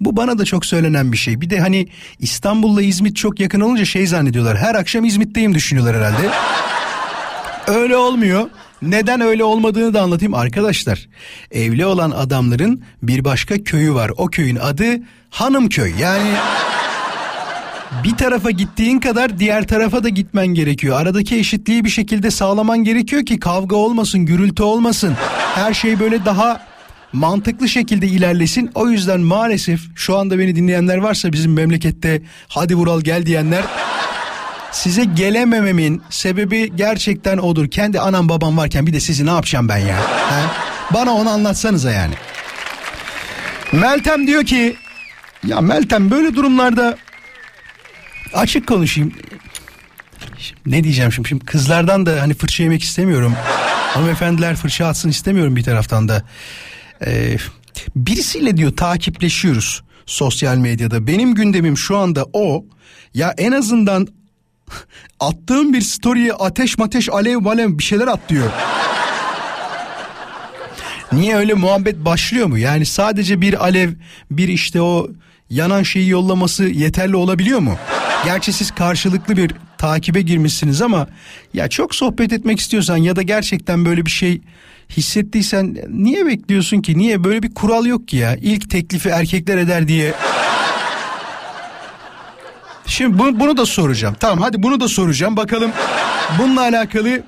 S3: Bu bana da çok söylenen bir şey. Bir de hani İstanbul'la İzmit çok yakın olunca şey zannediyorlar. Her akşam İzmit'teyim düşünüyorlar herhalde. Öyle olmuyor. Neden öyle olmadığını da anlatayım arkadaşlar. Evli olan adamların bir başka köyü var. O köyün adı Hanımköy. Yani bir tarafa gittiğin kadar diğer tarafa da gitmen gerekiyor. Aradaki eşitliği bir şekilde sağlaman gerekiyor ki kavga olmasın, gürültü olmasın. Her şey böyle daha mantıklı şekilde ilerlesin. O yüzden maalesef şu anda beni dinleyenler varsa bizim memlekette hadi Vural gel diyenler size gelemememin sebebi gerçekten odur. Kendi anam babam varken bir de sizi ne yapacağım ben ya? He? Bana onu anlatsanıza yani. Meltem diyor ki ya Meltem böyle durumlarda açık konuşayım. Şimdi ne diyeceğim şimdi? Şimdi kızlardan da hani fırça yemek istemiyorum. Hanımefendiler fırça atsın istemiyorum bir taraftan da. Ee, birisiyle diyor takipleşiyoruz sosyal medyada. Benim gündemim şu anda o. Ya en azından [LAUGHS] attığım bir story'e ateş mateş alev malev bir şeyler at diyor. Niye öyle muhabbet başlıyor mu? Yani sadece bir alev bir işte o yanan şeyi yollaması yeterli olabiliyor mu? Gerçi siz karşılıklı bir takibe girmişsiniz ama ya çok sohbet etmek istiyorsan ya da gerçekten böyle bir şey hissettiysen niye bekliyorsun ki? Niye böyle bir kural yok ki ya? İlk teklifi erkekler eder diye. Şimdi bunu, bunu da soracağım. Tamam hadi bunu da soracağım. Bakalım bununla alakalı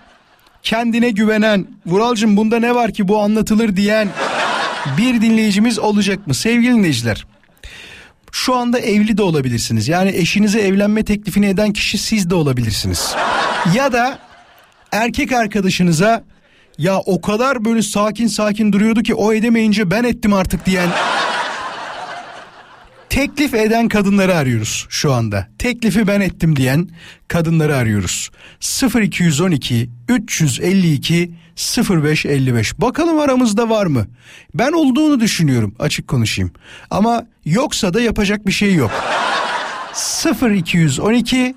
S3: kendine güvenen, Vuralcığım bunda ne var ki bu anlatılır diyen bir dinleyicimiz olacak mı? Sevgili dinleyiciler. Şu anda evli de olabilirsiniz. Yani eşinize evlenme teklifini eden kişi siz de olabilirsiniz. Ya da erkek arkadaşınıza ya o kadar böyle sakin sakin duruyordu ki o edemeyince ben ettim artık diyen teklif eden kadınları arıyoruz şu anda. Teklifi ben ettim diyen kadınları arıyoruz. 0212 352 0555. Bakalım aramızda var mı? Ben olduğunu düşünüyorum açık konuşayım. Ama yoksa da yapacak bir şey yok. 0212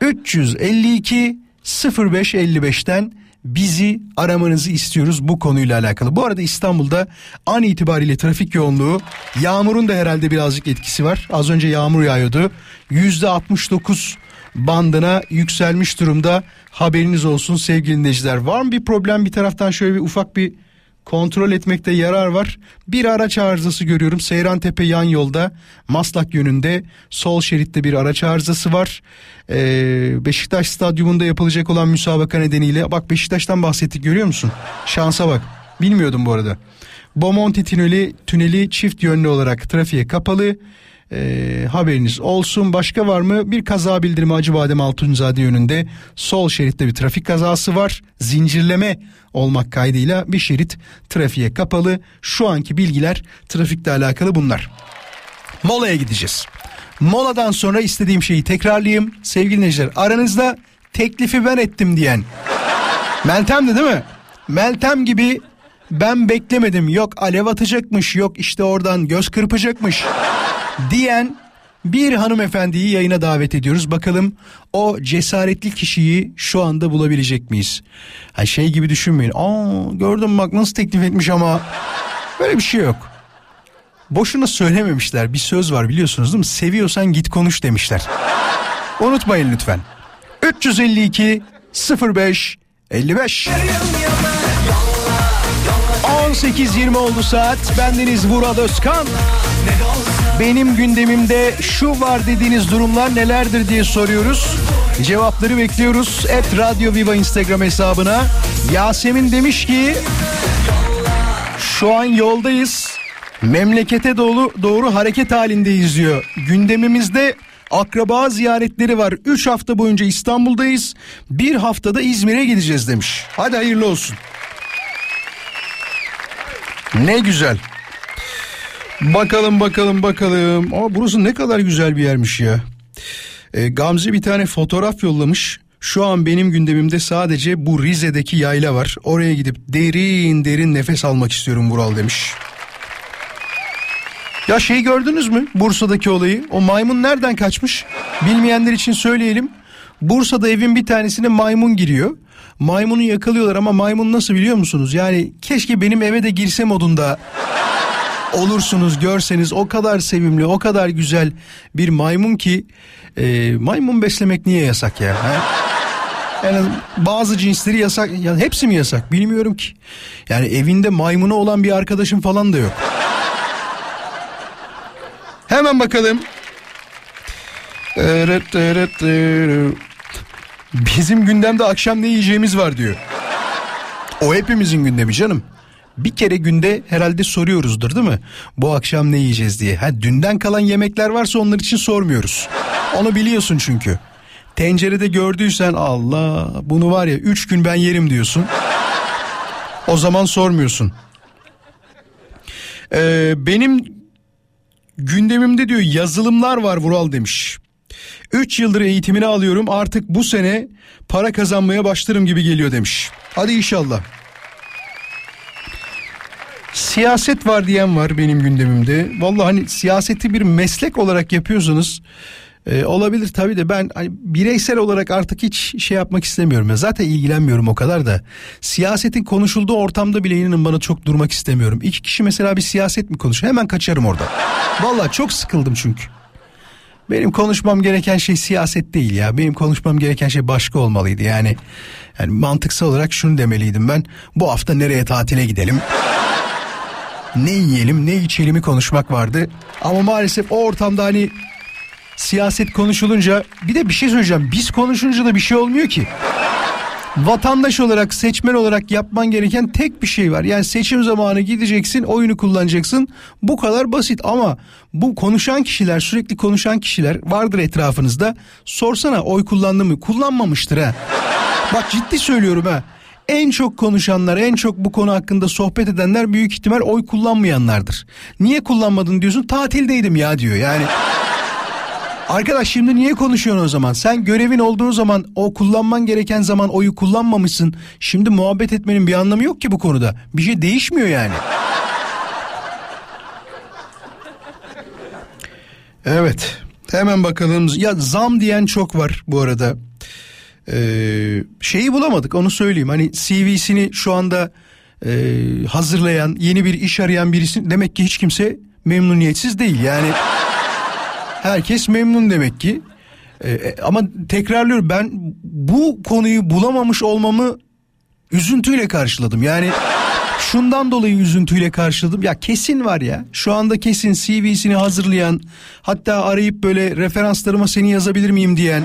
S3: 352 0555'ten bizi aramanızı istiyoruz bu konuyla alakalı. Bu arada İstanbul'da an itibariyle trafik yoğunluğu yağmurun da herhalde birazcık etkisi var. Az önce yağmur yağıyordu. Yüzde 69 bandına yükselmiş durumda. Haberiniz olsun sevgili dinleyiciler. Var mı bir problem bir taraftan şöyle bir ufak bir kontrol etmekte yarar var. Bir araç arızası görüyorum. Seyran Tepe yan yolda Maslak yönünde sol şeritte bir araç arızası var. Ee, Beşiktaş stadyumunda yapılacak olan müsabaka nedeniyle bak Beşiktaş'tan bahsettik görüyor musun? Şansa bak. Bilmiyordum bu arada. Bomonti tüneli, tüneli çift yönlü olarak trafiğe kapalı. Ee, haberiniz olsun. Başka var mı? Bir kaza bildirimi Acıbadem Altunzade yönünde sol şeritte bir trafik kazası var. Zincirleme olmak kaydıyla bir şerit trafiğe kapalı. Şu anki bilgiler trafikle alakalı bunlar. Molaya gideceğiz. Moladan sonra istediğim şeyi tekrarlayayım. Sevgili dinleyiciler aranızda teklifi ben ettim diyen. Meltem'di değil mi? Meltem gibi ben beklemedim yok alev atacakmış yok işte oradan göz kırpacakmış diyen bir hanımefendiyi yayına davet ediyoruz. Bakalım o cesaretli kişiyi şu anda bulabilecek miyiz? Ha şey gibi düşünmeyin. Aa gördüm bak nasıl teklif etmiş ama böyle bir şey yok. Boşuna söylememişler. Bir söz var biliyorsunuz değil mi? Seviyorsan git konuş demişler. Unutmayın lütfen. 352 05 55 18.20 oldu saat. Bendeniz Vural Özkan. Benim gündemimde şu var dediğiniz durumlar nelerdir diye soruyoruz. Cevapları bekliyoruz. Et Radyo Viva Instagram hesabına. Yasemin demiş ki şu an yoldayız. Memlekete doğru, doğru hareket halindeyiz diyor. Gündemimizde akraba ziyaretleri var. 3 hafta boyunca İstanbul'dayız. Bir haftada İzmir'e gideceğiz demiş. Hadi hayırlı olsun. Ne güzel. Bakalım bakalım bakalım. Aa, burası ne kadar güzel bir yermiş ya. E, Gamze bir tane fotoğraf yollamış. Şu an benim gündemimde sadece bu Rize'deki yayla var. Oraya gidip derin derin nefes almak istiyorum Vural demiş. Ya şey gördünüz mü Bursa'daki olayı? O maymun nereden kaçmış? Bilmeyenler için söyleyelim. Bursa'da evin bir tanesine maymun giriyor. Maymunu yakalıyorlar ama maymun nasıl biliyor musunuz? Yani keşke benim eve de girse modunda olursunuz görseniz o kadar sevimli o kadar güzel bir maymun ki e, maymun beslemek niye yasak ya? Ha? Yani bazı cinsleri yasak. Yani hepsi mi yasak bilmiyorum ki. Yani evinde maymunu olan bir arkadaşım falan da yok. Hemen bakalım. Evet. Bizim gündemde akşam ne yiyeceğimiz var diyor. O hepimizin gündemi canım. Bir kere günde herhalde soruyoruzdur değil mi? Bu akşam ne yiyeceğiz diye. Ha dünden kalan yemekler varsa onlar için sormuyoruz. Onu biliyorsun çünkü. Tencerede gördüysen Allah bunu var ya üç gün ben yerim diyorsun. O zaman sormuyorsun. Ee, benim gündemimde diyor yazılımlar var Vural demiş. 3 yıldır eğitimini alıyorum artık bu sene para kazanmaya başlarım gibi geliyor demiş. Hadi inşallah. Siyaset var diyen var benim gündemimde. Vallahi hani siyaseti bir meslek olarak yapıyorsanız e, olabilir tabii de ben hani bireysel olarak artık hiç şey yapmak istemiyorum. Ya. Zaten ilgilenmiyorum o kadar da. Siyasetin konuşulduğu ortamda bile inanın bana çok durmak istemiyorum. İki kişi mesela bir siyaset mi konuşuyor hemen kaçarım orada. Vallahi çok sıkıldım çünkü. Benim konuşmam gereken şey siyaset değil ya. Benim konuşmam gereken şey başka olmalıydı. Yani yani mantıksal olarak şunu demeliydim ben. Bu hafta nereye tatile gidelim? Ne yiyelim, ne içelim'i konuşmak vardı. Ama maalesef o ortamda hani siyaset konuşulunca bir de bir şey söyleyeceğim. Biz konuşunca da bir şey olmuyor ki. Vatandaş olarak, seçmen olarak yapman gereken tek bir şey var. Yani seçim zamanı gideceksin, oyunu kullanacaksın. Bu kadar basit ama bu konuşan kişiler, sürekli konuşan kişiler vardır etrafınızda. Sorsana oy kullandı mı? Kullanmamıştır ha. Bak ciddi söylüyorum ha. En çok konuşanlar, en çok bu konu hakkında sohbet edenler büyük ihtimal oy kullanmayanlardır. Niye kullanmadın diyorsun? Tatildeydim ya diyor. Yani [LAUGHS] Arkadaş şimdi niye konuşuyorsun o zaman? Sen görevin olduğu zaman o kullanman gereken zaman oyu kullanmamışsın. Şimdi muhabbet etmenin bir anlamı yok ki bu konuda. Bir şey değişmiyor yani. [LAUGHS] Evet. Hemen bakalım. Ya zam diyen çok var bu arada. Ee, şeyi bulamadık onu söyleyeyim. Hani CV'sini şu anda e, hazırlayan yeni bir iş arayan birisi demek ki hiç kimse memnuniyetsiz değil. Yani herkes memnun demek ki. Ee, ama tekrarlıyorum ben bu konuyu bulamamış olmamı üzüntüyle karşıladım. Yani şundan dolayı üzüntüyle karşıladım. Ya kesin var ya. Şu anda kesin CV'sini hazırlayan hatta arayıp böyle referanslarıma seni yazabilir miyim diyen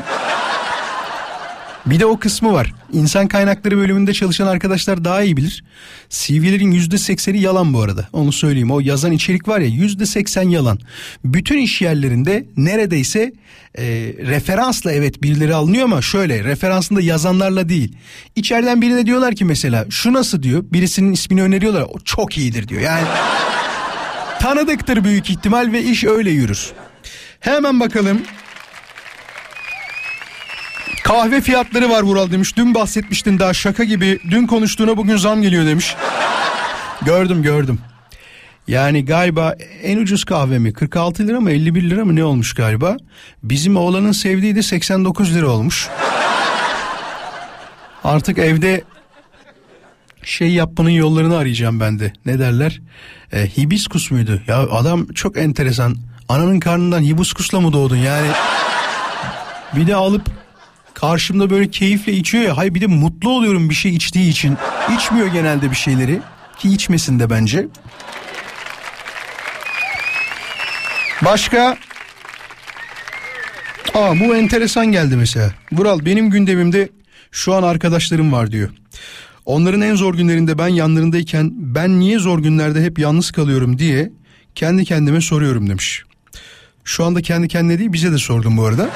S3: bir de o kısmı var. İnsan kaynakları bölümünde çalışan arkadaşlar daha iyi bilir. CV'lerin yüzde sekseni yalan bu arada. Onu söyleyeyim. O yazan içerik var ya yüzde seksen yalan. Bütün iş yerlerinde neredeyse e, referansla evet birileri alınıyor ama şöyle referansında yazanlarla değil. İçeriden birine diyorlar ki mesela şu nasıl diyor. Birisinin ismini öneriyorlar. O çok iyidir diyor. Yani [LAUGHS] tanıdıktır büyük ihtimal ve iş öyle yürür. Hemen bakalım Kahve fiyatları var Vural demiş. Dün bahsetmiştin daha şaka gibi. Dün konuştuğuna bugün zam geliyor demiş. gördüm gördüm. Yani galiba en ucuz kahve mi 46 lira mı 51 lira mı ne olmuş galiba. Bizim oğlanın sevdiği de 89 lira olmuş. Artık evde şey yapmanın yollarını arayacağım ben de. Ne derler? E, hibiskus muydu? Ya adam çok enteresan. Ananın karnından hibiskusla mı doğdun yani? Bir de alıp karşımda böyle keyifle içiyor ya. Hayır bir de mutlu oluyorum bir şey içtiği için. İçmiyor genelde bir şeyleri ki içmesin de bence. Başka Aa bu enteresan geldi mesela. Vural benim gündemimde şu an arkadaşlarım var diyor. Onların en zor günlerinde ben yanlarındayken ben niye zor günlerde hep yalnız kalıyorum diye kendi kendime soruyorum demiş. Şu anda kendi kendine değil bize de sordum bu arada.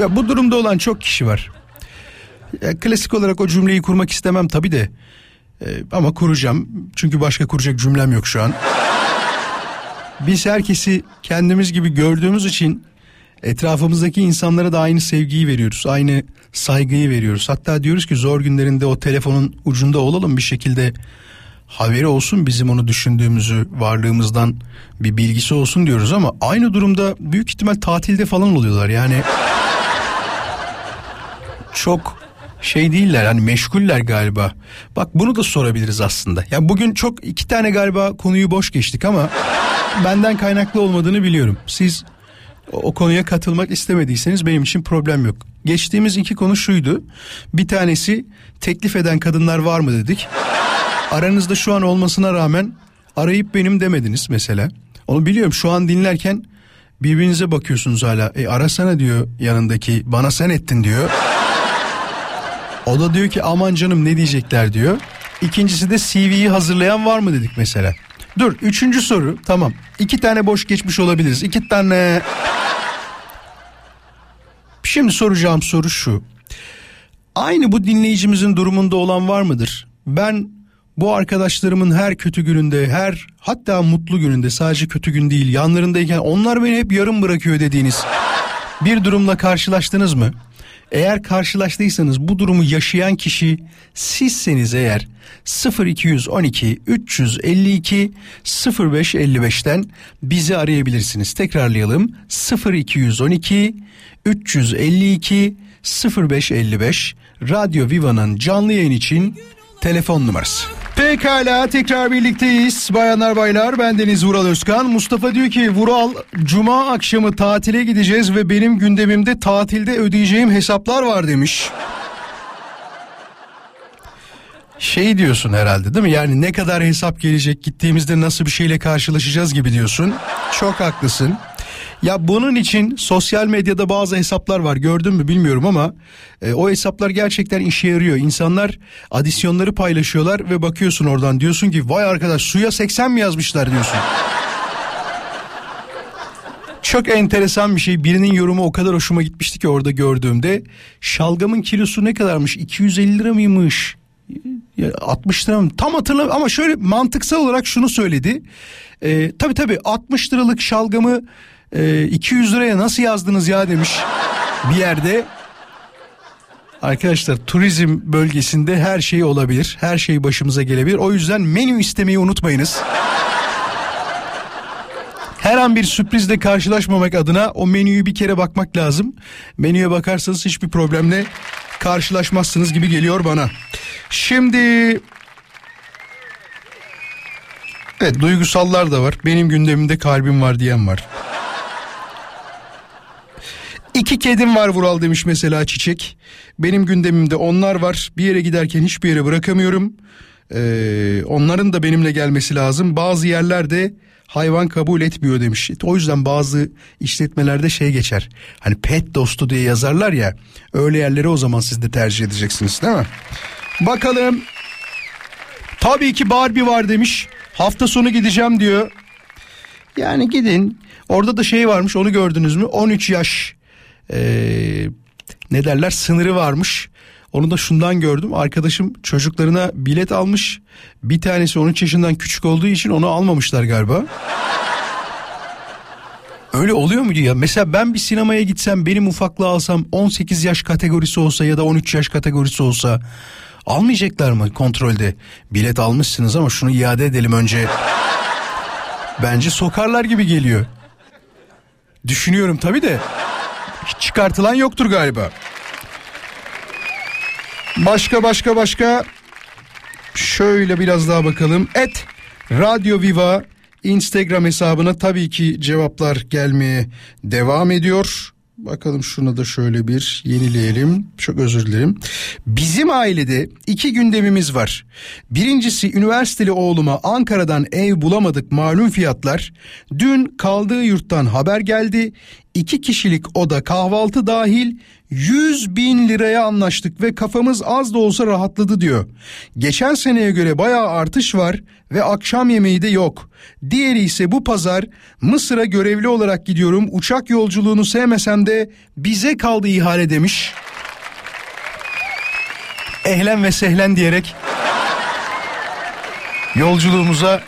S3: Ya bu durumda olan çok kişi var. Ya, klasik olarak o cümleyi kurmak istemem tabii de. Ee, ama kuracağım. Çünkü başka kuracak cümlem yok şu an. Biz herkesi kendimiz gibi gördüğümüz için etrafımızdaki insanlara da aynı sevgiyi veriyoruz. Aynı saygıyı veriyoruz. Hatta diyoruz ki zor günlerinde o telefonun ucunda olalım bir şekilde haberi olsun bizim onu düşündüğümüzü varlığımızdan bir bilgisi olsun diyoruz ama aynı durumda büyük ihtimal tatilde falan oluyorlar yani çok şey değiller hani meşguller galiba. Bak bunu da sorabiliriz aslında. Yani bugün çok iki tane galiba konuyu boş geçtik ama benden kaynaklı olmadığını biliyorum. Siz o konuya katılmak istemediyseniz benim için problem yok. Geçtiğimiz iki konu şuydu. Bir tanesi teklif eden kadınlar var mı dedik. Aranızda şu an olmasına rağmen arayıp benim demediniz mesela. Onu biliyorum şu an dinlerken birbirinize bakıyorsunuz hala. E arasana diyor yanındaki bana sen ettin diyor. O da diyor ki aman canım ne diyecekler diyor. İkincisi de CV'yi hazırlayan var mı dedik mesela. Dur üçüncü soru tamam. İki tane boş geçmiş olabiliriz. İki tane. Şimdi soracağım soru şu. Aynı bu dinleyicimizin durumunda olan var mıdır? Ben bu arkadaşlarımın her kötü gününde, her hatta mutlu gününde sadece kötü gün değil yanlarındayken onlar beni hep yarım bırakıyor dediğiniz bir durumla karşılaştınız mı? Eğer karşılaştıysanız bu durumu yaşayan kişi sizseniz eğer 0212 352 0555'ten bizi arayabilirsiniz. Tekrarlayalım 0212 352 0555 Radyo Viva'nın canlı yayın için telefon numarası. Pekala tekrar birlikteyiz bayanlar baylar ben Deniz Vural Özkan. Mustafa diyor ki Vural cuma akşamı tatile gideceğiz ve benim gündemimde tatilde ödeyeceğim hesaplar var demiş. Şey diyorsun herhalde değil mi? Yani ne kadar hesap gelecek gittiğimizde nasıl bir şeyle karşılaşacağız gibi diyorsun. Çok haklısın. Ya bunun için sosyal medyada bazı hesaplar var gördün mü bilmiyorum ama e, o hesaplar gerçekten işe yarıyor. İnsanlar adisyonları paylaşıyorlar ve bakıyorsun oradan diyorsun ki vay arkadaş suya 80 mi yazmışlar diyorsun. Çok enteresan bir şey. Birinin yorumu o kadar hoşuma gitmişti ki orada gördüğümde. Şalgamın kilosu ne kadarmış? 250 lira mıymış? Ya 60 lira mı? Tam hatırlamıyorum ama şöyle mantıksal olarak şunu söyledi. Ee, tabii tabii 60 liralık şalgamı e, 200 liraya nasıl yazdınız ya demiş bir yerde. Arkadaşlar turizm bölgesinde her şey olabilir. Her şey başımıza gelebilir. O yüzden menü istemeyi unutmayınız. Her an bir sürprizle karşılaşmamak adına o menüyü bir kere bakmak lazım. Menüye bakarsanız hiçbir problemle karşılaşmazsınız gibi geliyor bana. Şimdi Evet duygusallar da var. Benim gündemimde kalbim var diyen var. İki kedim var Vural demiş mesela Çiçek. Benim gündemimde onlar var. Bir yere giderken hiçbir yere bırakamıyorum. Ee, onların da benimle gelmesi lazım. Bazı yerlerde hayvan kabul etmiyor demiş. O yüzden bazı işletmelerde şey geçer. Hani pet dostu diye yazarlar ya. Öyle yerleri o zaman siz de tercih edeceksiniz değil mi? Bakalım. Tabii ki Barbie var demiş. Hafta sonu gideceğim diyor. Yani gidin. Orada da şey varmış onu gördünüz mü? 13 yaş ee, ne derler sınırı varmış. Onu da şundan gördüm. Arkadaşım çocuklarına bilet almış. Bir tanesi 13 yaşından küçük olduğu için onu almamışlar galiba. Öyle oluyor mu ya? Mesela ben bir sinemaya gitsem benim ufaklığı alsam 18 yaş kategorisi olsa ya da 13 yaş kategorisi olsa almayacaklar mı kontrolde? Bilet almışsınız ama şunu iade edelim önce. Bence sokarlar gibi geliyor. Düşünüyorum tabii de. Hiç çıkartılan yoktur galiba. Başka başka başka şöyle biraz daha bakalım. Et Radyo Viva Instagram hesabına tabii ki cevaplar gelmeye devam ediyor. Bakalım şuna da şöyle bir yenileyelim. Çok özür dilerim. Bizim ailede iki gündemimiz var. Birincisi üniversiteli oğluma Ankara'dan ev bulamadık malum fiyatlar. Dün kaldığı yurttan haber geldi. İki kişilik oda kahvaltı dahil 100 bin liraya anlaştık ve kafamız az da olsa rahatladı diyor. Geçen seneye göre bayağı artış var ve akşam yemeği de yok. Diğeri ise bu pazar Mısır'a görevli olarak gidiyorum. Uçak yolculuğunu sevmesem de bize kaldı ihale demiş. Ehlen ve sehlen diyerek yolculuğumuza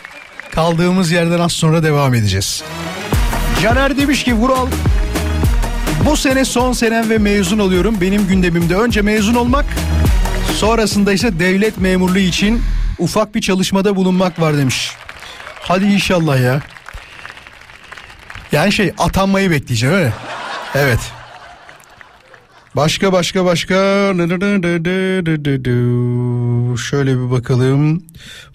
S3: kaldığımız yerden az sonra devam edeceğiz. Caner demiş ki Vural bu sene son senem ve mezun oluyorum. Benim gündemimde önce mezun olmak sonrasında ise devlet memurluğu için ufak bir çalışmada bulunmak var demiş. Hadi inşallah ya. Yani şey atanmayı bekleyeceğim öyle. Evet. Başka başka başka. Şöyle bir bakalım.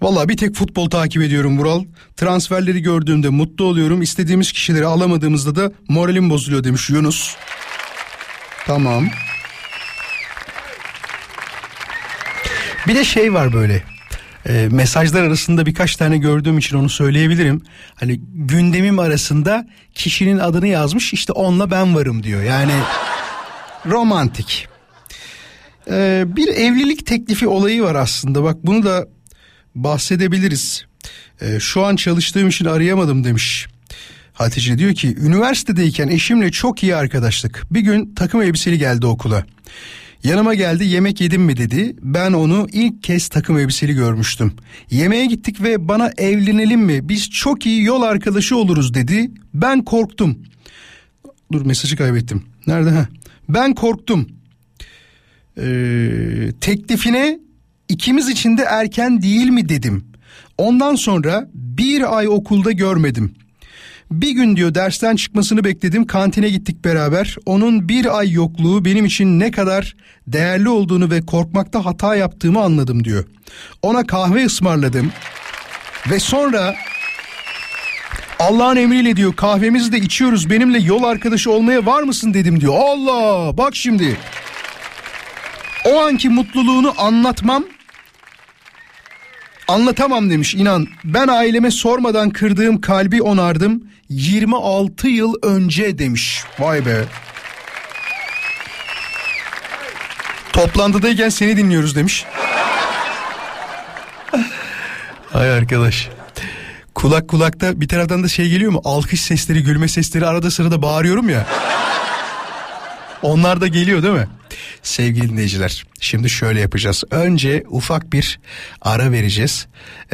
S3: Valla bir tek futbol takip ediyorum Vural. Transferleri gördüğümde mutlu oluyorum. İstediğimiz kişileri alamadığımızda da moralim bozuluyor demiş Yunus. Tamam. Bir de şey var böyle. E, mesajlar arasında birkaç tane gördüğüm için onu söyleyebilirim. Hani gündemim arasında kişinin adını yazmış işte onunla ben varım diyor. Yani romantik. Ee, bir evlilik teklifi olayı var aslında. Bak bunu da bahsedebiliriz. Ee, şu an çalıştığım için arayamadım demiş. Hatice diyor ki üniversitedeyken eşimle çok iyi arkadaşlık. Bir gün takım elbiseli geldi okula. Yanıma geldi yemek yedim mi dedi. Ben onu ilk kez takım elbiseli görmüştüm. Yemeğe gittik ve bana evlenelim mi? Biz çok iyi yol arkadaşı oluruz dedi. Ben korktum. Dur mesajı kaybettim. Nerede? ha? Ben korktum. Ee, teklifine ikimiz için de erken değil mi dedim. Ondan sonra bir ay okulda görmedim. Bir gün diyor dersten çıkmasını bekledim kantine gittik beraber. Onun bir ay yokluğu benim için ne kadar değerli olduğunu ve korkmakta hata yaptığımı anladım diyor. Ona kahve ısmarladım ve sonra Allah'ın emriyle diyor kahvemizi de içiyoruz benimle yol arkadaşı olmaya var mısın dedim diyor. Allah bak şimdi o anki mutluluğunu anlatmam anlatamam demiş inan. Ben aileme sormadan kırdığım kalbi onardım 26 yıl önce demiş. Vay be. Toplantıdayken seni dinliyoruz demiş. Ay arkadaş. Kulak kulakta bir taraftan da şey geliyor mu? Alkış sesleri, gülme sesleri arada sırada bağırıyorum ya. Onlar da geliyor değil mi? Sevgili dinleyiciler şimdi şöyle yapacağız. Önce ufak bir ara vereceğiz.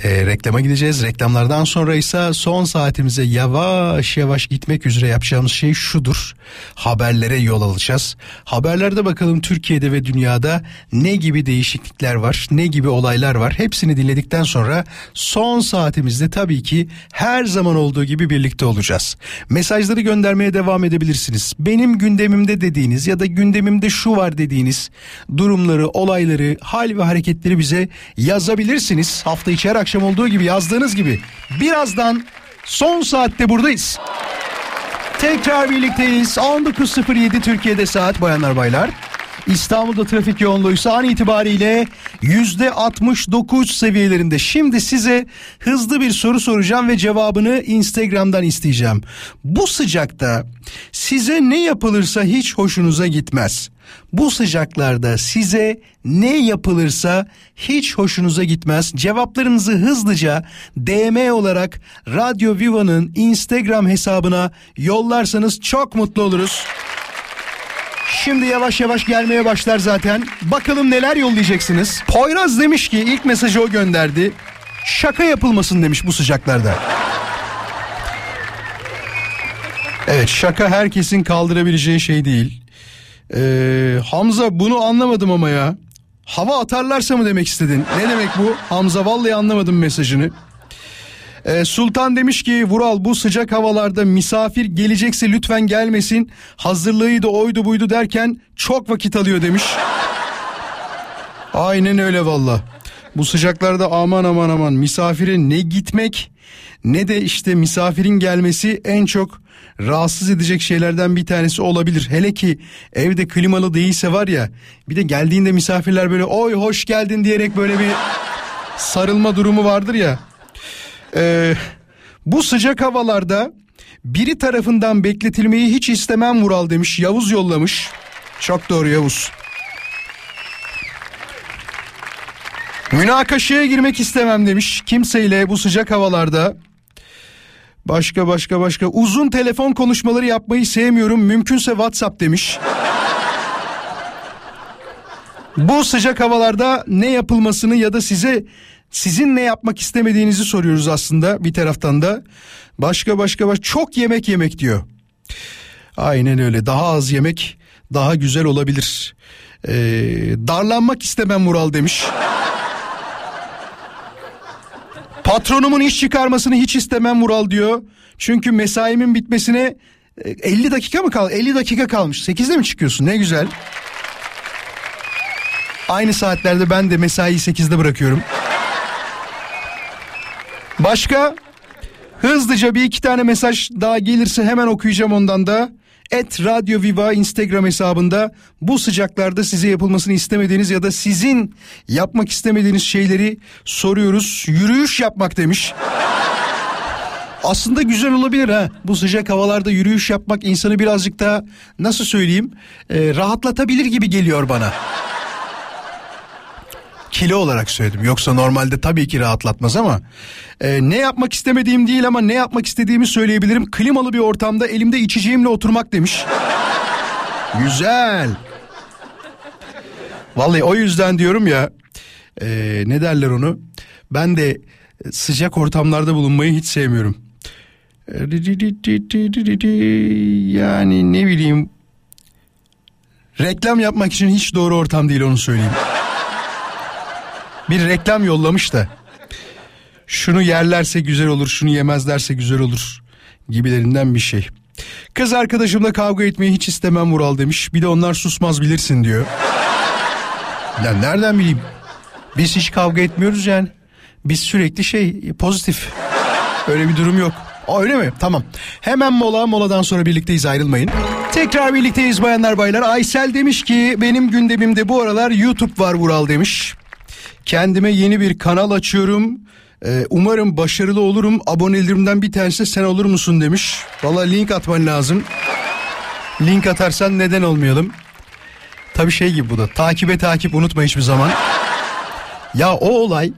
S3: Ee, reklama gideceğiz. Reklamlardan sonra ise son saatimize yavaş yavaş gitmek üzere yapacağımız şey şudur. Haberlere yol alacağız. Haberlerde bakalım Türkiye'de ve dünyada ne gibi değişiklikler var, ne gibi olaylar var. Hepsini dinledikten sonra son saatimizde tabii ki her zaman olduğu gibi birlikte olacağız. Mesajları göndermeye devam edebilirsiniz. Benim gündemimde dediğiniz ya da gündemimde şu var dediğiniz durumları, olayları, hal ve hareketleri bize yazabilirsiniz. Hafta içi her akşam olduğu gibi yazdığınız gibi. Birazdan son saatte buradayız. Tekrar birlikteyiz. 19.07 Türkiye'de saat bayanlar baylar. İstanbul'da trafik yoğunluğuysa an itibariyle yüzde 69 seviyelerinde. Şimdi size hızlı bir soru soracağım ve cevabını Instagram'dan isteyeceğim. Bu sıcakta size ne yapılırsa hiç hoşunuza gitmez. Bu sıcaklarda size ne yapılırsa hiç hoşunuza gitmez. Cevaplarınızı hızlıca DM olarak Radyo Viva'nın Instagram hesabına yollarsanız çok mutlu oluruz. Şimdi yavaş yavaş gelmeye başlar zaten. Bakalım neler yollayacaksınız. Poyraz demiş ki ilk mesajı o gönderdi. Şaka yapılmasın demiş bu sıcaklarda. Evet şaka herkesin kaldırabileceği şey değil. Ee, Hamza bunu anlamadım ama ya. Hava atarlarsa mı demek istedin? Ne demek bu? Hamza vallahi anlamadım mesajını. Ee, Sultan demiş ki Vural bu sıcak havalarda misafir gelecekse lütfen gelmesin. Hazırlığıydı oydu buydu derken çok vakit alıyor demiş. Aynen öyle valla. Bu sıcaklarda aman aman aman misafire ne gitmek ne de işte misafirin gelmesi en çok rahatsız edecek şeylerden bir tanesi olabilir. Hele ki evde klimalı değilse var ya bir de geldiğinde misafirler böyle oy hoş geldin diyerek böyle bir sarılma durumu vardır ya. Ee, bu sıcak havalarda biri tarafından bekletilmeyi hiç istemem Vural demiş. Yavuz yollamış. Çok doğru Yavuz. Münakaşaya girmek istemem demiş. Kimseyle bu sıcak havalarda. Başka başka başka uzun telefon konuşmaları yapmayı sevmiyorum. Mümkünse WhatsApp demiş. Bu sıcak havalarda ne yapılmasını ya da size sizin ne yapmak istemediğinizi soruyoruz aslında bir taraftan da. Başka başka baş çok yemek yemek diyor. Aynen öyle. Daha az yemek daha güzel olabilir. Ee, darlanmak istemem Mural demiş. Patronumun iş çıkarmasını hiç istemem Mural diyor. Çünkü mesaimin bitmesine e, 50 dakika mı kaldı? 50 dakika kalmış. 8'de mi çıkıyorsun? Ne güzel. Aynı saatlerde ben de mesaiyi 8'de bırakıyorum. Başka? Hızlıca bir iki tane mesaj daha gelirse hemen okuyacağım ondan da. Et Radyo Viva Instagram hesabında bu sıcaklarda size yapılmasını istemediğiniz ya da sizin yapmak istemediğiniz şeyleri soruyoruz. Yürüyüş yapmak demiş. Aslında güzel olabilir ha. Bu sıcak havalarda yürüyüş yapmak insanı birazcık daha nasıl söyleyeyim e, rahatlatabilir gibi geliyor bana. Kilo olarak söyledim. Yoksa normalde tabii ki rahatlatmaz ama e, ne yapmak istemediğim değil ama ne yapmak istediğimi söyleyebilirim. Klimalı bir ortamda elimde içeceğimle oturmak demiş. Güzel. Vallahi o yüzden diyorum ya e, ne derler onu. Ben de sıcak ortamlarda bulunmayı hiç sevmiyorum. Yani ne bileyim reklam yapmak için hiç doğru ortam değil onu söyleyeyim. Bir reklam yollamış da şunu yerlerse güzel olur şunu yemezlerse güzel olur gibilerinden bir şey. Kız arkadaşımla kavga etmeyi hiç istemem Vural demiş. Bir de onlar susmaz bilirsin diyor. Ya nereden bileyim? Biz hiç kavga etmiyoruz yani. Biz sürekli şey pozitif. Öyle bir durum yok. Öyle mi? Tamam. Hemen mola moladan sonra birlikteyiz ayrılmayın. Tekrar birlikteyiz bayanlar baylar. Aysel demiş ki benim gündemimde bu aralar YouTube var Vural demiş. Kendime yeni bir kanal açıyorum. Ee, umarım başarılı olurum. Abonelerimden bir tanesi sen olur musun demiş. Valla link atman lazım. Link atarsan neden olmayalım. Tabii şey gibi bu da. Takibe takip unutma hiçbir zaman. Ya o olay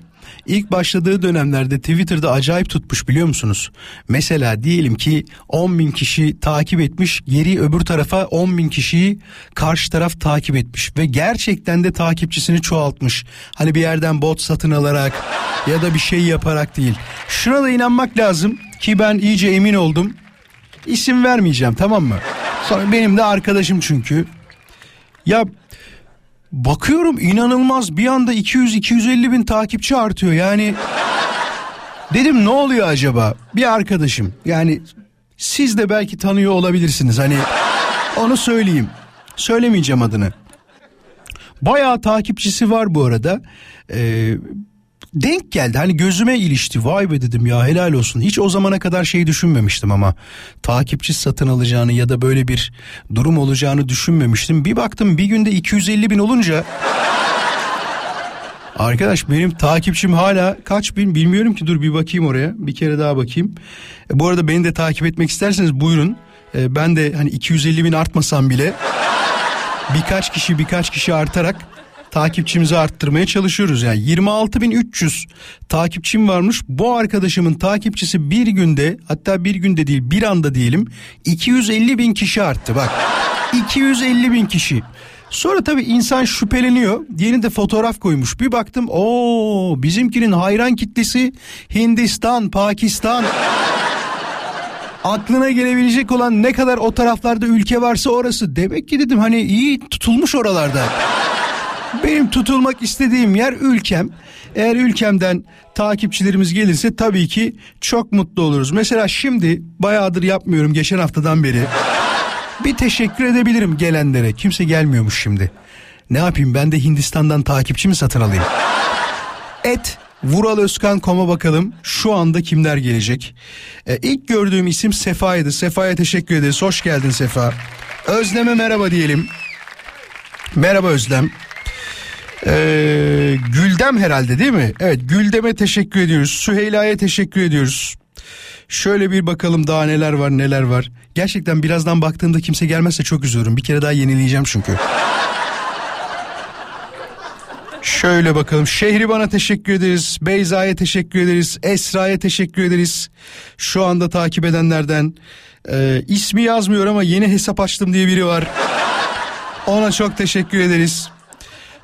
S3: ilk başladığı dönemlerde Twitter'da acayip tutmuş biliyor musunuz? Mesela diyelim ki 10 bin kişi takip etmiş geri öbür tarafa 10 bin kişiyi karşı taraf takip etmiş ve gerçekten de takipçisini çoğaltmış. Hani bir yerden bot satın alarak ya da bir şey yaparak değil. Şuna da inanmak lazım ki ben iyice emin oldum. İsim vermeyeceğim tamam mı? Sonra benim de arkadaşım çünkü. Ya bakıyorum inanılmaz bir anda 200-250 bin takipçi artıyor yani. Dedim ne oluyor acaba? Bir arkadaşım yani siz de belki tanıyor olabilirsiniz hani onu söyleyeyim. Söylemeyeceğim adını. Bayağı takipçisi var bu arada. Ee, denk geldi. Hani gözüme ilişti. Vay be dedim ya helal olsun. Hiç o zamana kadar şey düşünmemiştim ama takipçi satın alacağını ya da böyle bir durum olacağını düşünmemiştim. Bir baktım bir günde 250 bin olunca [LAUGHS] Arkadaş benim takipçim hala kaç bin bilmiyorum ki. Dur bir bakayım oraya. Bir kere daha bakayım. E, bu arada beni de takip etmek isterseniz buyurun. E, ben de hani 250 bin artmasam bile birkaç kişi birkaç kişi artarak takipçimizi arttırmaya çalışıyoruz. Yani 26.300 takipçim varmış. Bu arkadaşımın takipçisi bir günde hatta bir günde değil bir anda diyelim 250 bin kişi arttı bak. 250 bin kişi. Sonra tabii insan şüpheleniyor. Yeni de fotoğraf koymuş. Bir baktım o bizimkinin hayran kitlesi Hindistan, Pakistan. Aklına gelebilecek olan ne kadar o taraflarda ülke varsa orası. Demek ki dedim hani iyi tutulmuş oralarda. Benim tutulmak istediğim yer ülkem. Eğer ülkemden takipçilerimiz gelirse tabii ki çok mutlu oluruz. Mesela şimdi bayağıdır yapmıyorum geçen haftadan beri. Bir teşekkür edebilirim gelenlere. Kimse gelmiyormuş şimdi. Ne yapayım ben de Hindistan'dan takipçi mi satın alayım? Et Vuralözkan.com'a bakalım şu anda kimler gelecek. Ee, ilk gördüğüm isim Sefa'ydı. Sefa'ya teşekkür ederiz. Hoş geldin Sefa. Özlem'e merhaba diyelim. Merhaba Özlem. Ee, Güldem herhalde değil mi? Evet Güldem'e teşekkür ediyoruz. Süheyla'ya teşekkür ediyoruz. Şöyle bir bakalım daha neler var neler var. Gerçekten birazdan baktığımda kimse gelmezse çok üzülürüm. Bir kere daha yenileyeceğim çünkü. Şöyle bakalım. Şehriban'a teşekkür ederiz. Beyza'ya teşekkür ederiz. Esra'ya teşekkür ederiz. Şu anda takip edenlerden. Ee, ismi yazmıyor ama yeni hesap açtım diye biri var. Ona çok teşekkür ederiz.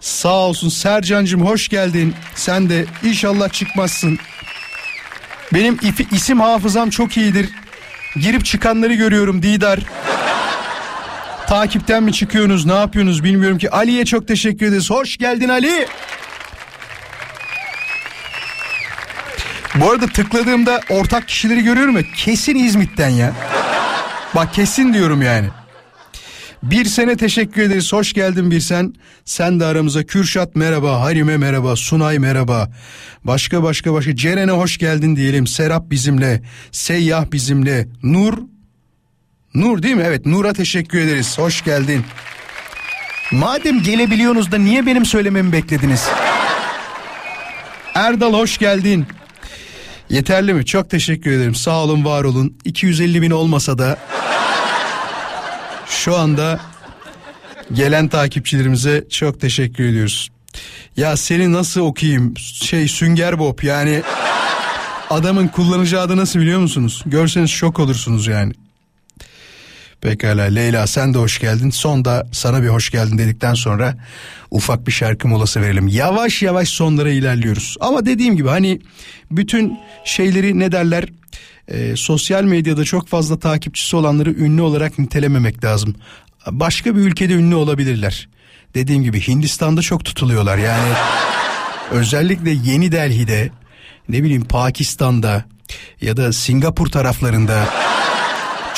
S3: Sağ olsun Sercan'cığım hoş geldin. Sen de inşallah çıkmazsın. Benim ifi, isim hafızam çok iyidir. Girip çıkanları görüyorum Didar. Takipten mi çıkıyorsunuz ne yapıyorsunuz bilmiyorum ki. Ali'ye çok teşekkür ederiz. Hoş geldin Ali. Bu arada tıkladığımda ortak kişileri görüyorum ya kesin İzmit'ten ya. Bak kesin diyorum yani. Bir sene teşekkür ederiz. Hoş geldin bir sen. Sen de aramıza. Kürşat merhaba. Harime merhaba. Sunay merhaba. Başka başka başka. Ceren'e hoş geldin diyelim. Serap bizimle. Seyyah bizimle. Nur. Nur değil mi? Evet Nur'a teşekkür ederiz. Hoş geldin. Madem gelebiliyorsunuz da niye benim söylememi beklediniz? Erdal hoş geldin. Yeterli mi? Çok teşekkür ederim. Sağ olun, var olun. 250 bin olmasa da şu anda gelen takipçilerimize çok teşekkür ediyoruz. Ya seni nasıl okuyayım? Şey Sünger Bob yani adamın kullanıcı adı nasıl biliyor musunuz? Görseniz şok olursunuz yani. Pekala Leyla sen de hoş geldin. Son da sana bir hoş geldin dedikten sonra ufak bir şarkı molası verelim. Yavaş yavaş sonlara ilerliyoruz. Ama dediğim gibi hani bütün şeyleri ne derler e, sosyal medyada çok fazla takipçisi olanları ünlü olarak nitelememek lazım. Başka bir ülkede ünlü olabilirler. Dediğim gibi Hindistan'da çok tutuluyorlar yani özellikle Yeni Delhi'de ne bileyim Pakistan'da ya da Singapur taraflarında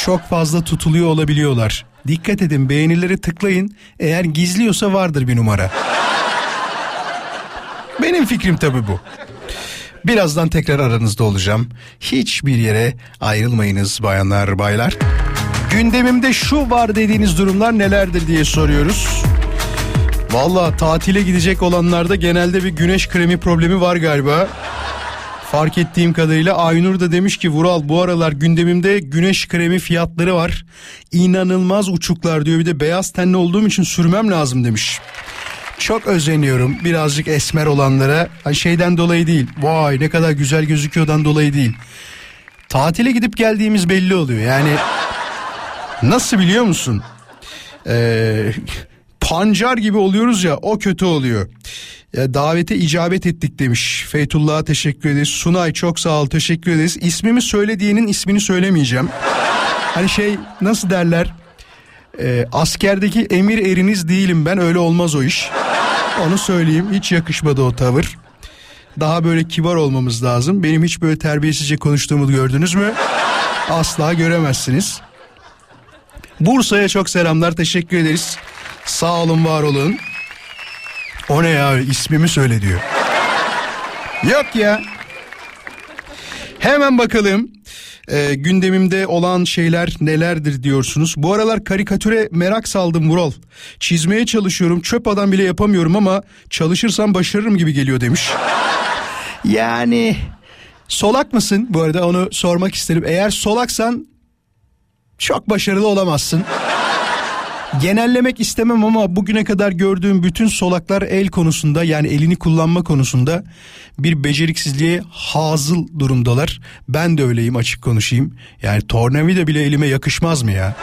S3: çok fazla tutuluyor olabiliyorlar. Dikkat edin beğenileri tıklayın. Eğer gizliyorsa vardır bir numara. Benim fikrim tabii bu. Birazdan tekrar aranızda olacağım. Hiçbir yere ayrılmayınız bayanlar baylar. Gündemimde şu var dediğiniz durumlar nelerdir diye soruyoruz. Valla tatile gidecek olanlarda genelde bir güneş kremi problemi var galiba. Fark ettiğim kadarıyla Aynur da demiş ki Vural bu aralar gündemimde güneş kremi fiyatları var. İnanılmaz uçuklar diyor bir de beyaz tenli olduğum için sürmem lazım demiş. Çok özeniyorum birazcık esmer olanlara. Hani şeyden dolayı değil. Vay ne kadar güzel gözüküyordan dolayı değil. Tatile gidip geldiğimiz belli oluyor. Yani nasıl biliyor musun? Ee, pancar gibi oluyoruz ya o kötü oluyor. Ya davete icabet ettik demiş. Feytullah'a teşekkür ederiz. Sunay çok sağ ol teşekkür ederiz. İsmimi söyle diyenin ismini söylemeyeceğim. Hani şey nasıl derler? Ee, askerdeki emir eriniz değilim ben öyle olmaz o iş. Onu söyleyeyim hiç yakışmadı o tavır. Daha böyle kibar olmamız lazım. Benim hiç böyle terbiyesizce konuştuğumu gördünüz mü? Asla göremezsiniz. Bursa'ya çok selamlar teşekkür ederiz. Sağ olun var olun. O ne ya ismimi söyle diyor. Yok ya. Hemen bakalım e, gündemimde olan şeyler nelerdir diyorsunuz. Bu aralar karikatüre merak saldım Vural. Çizmeye çalışıyorum çöp adam bile yapamıyorum ama çalışırsam başarırım gibi geliyor demiş. Yani solak mısın? Bu arada onu sormak isterim. Eğer solaksan çok başarılı olamazsın. Genellemek istemem ama bugüne kadar gördüğüm bütün solaklar el konusunda yani elini kullanma konusunda bir beceriksizliğe hazıl durumdalar. Ben de öyleyim açık konuşayım. Yani tornavida bile elime yakışmaz mı ya?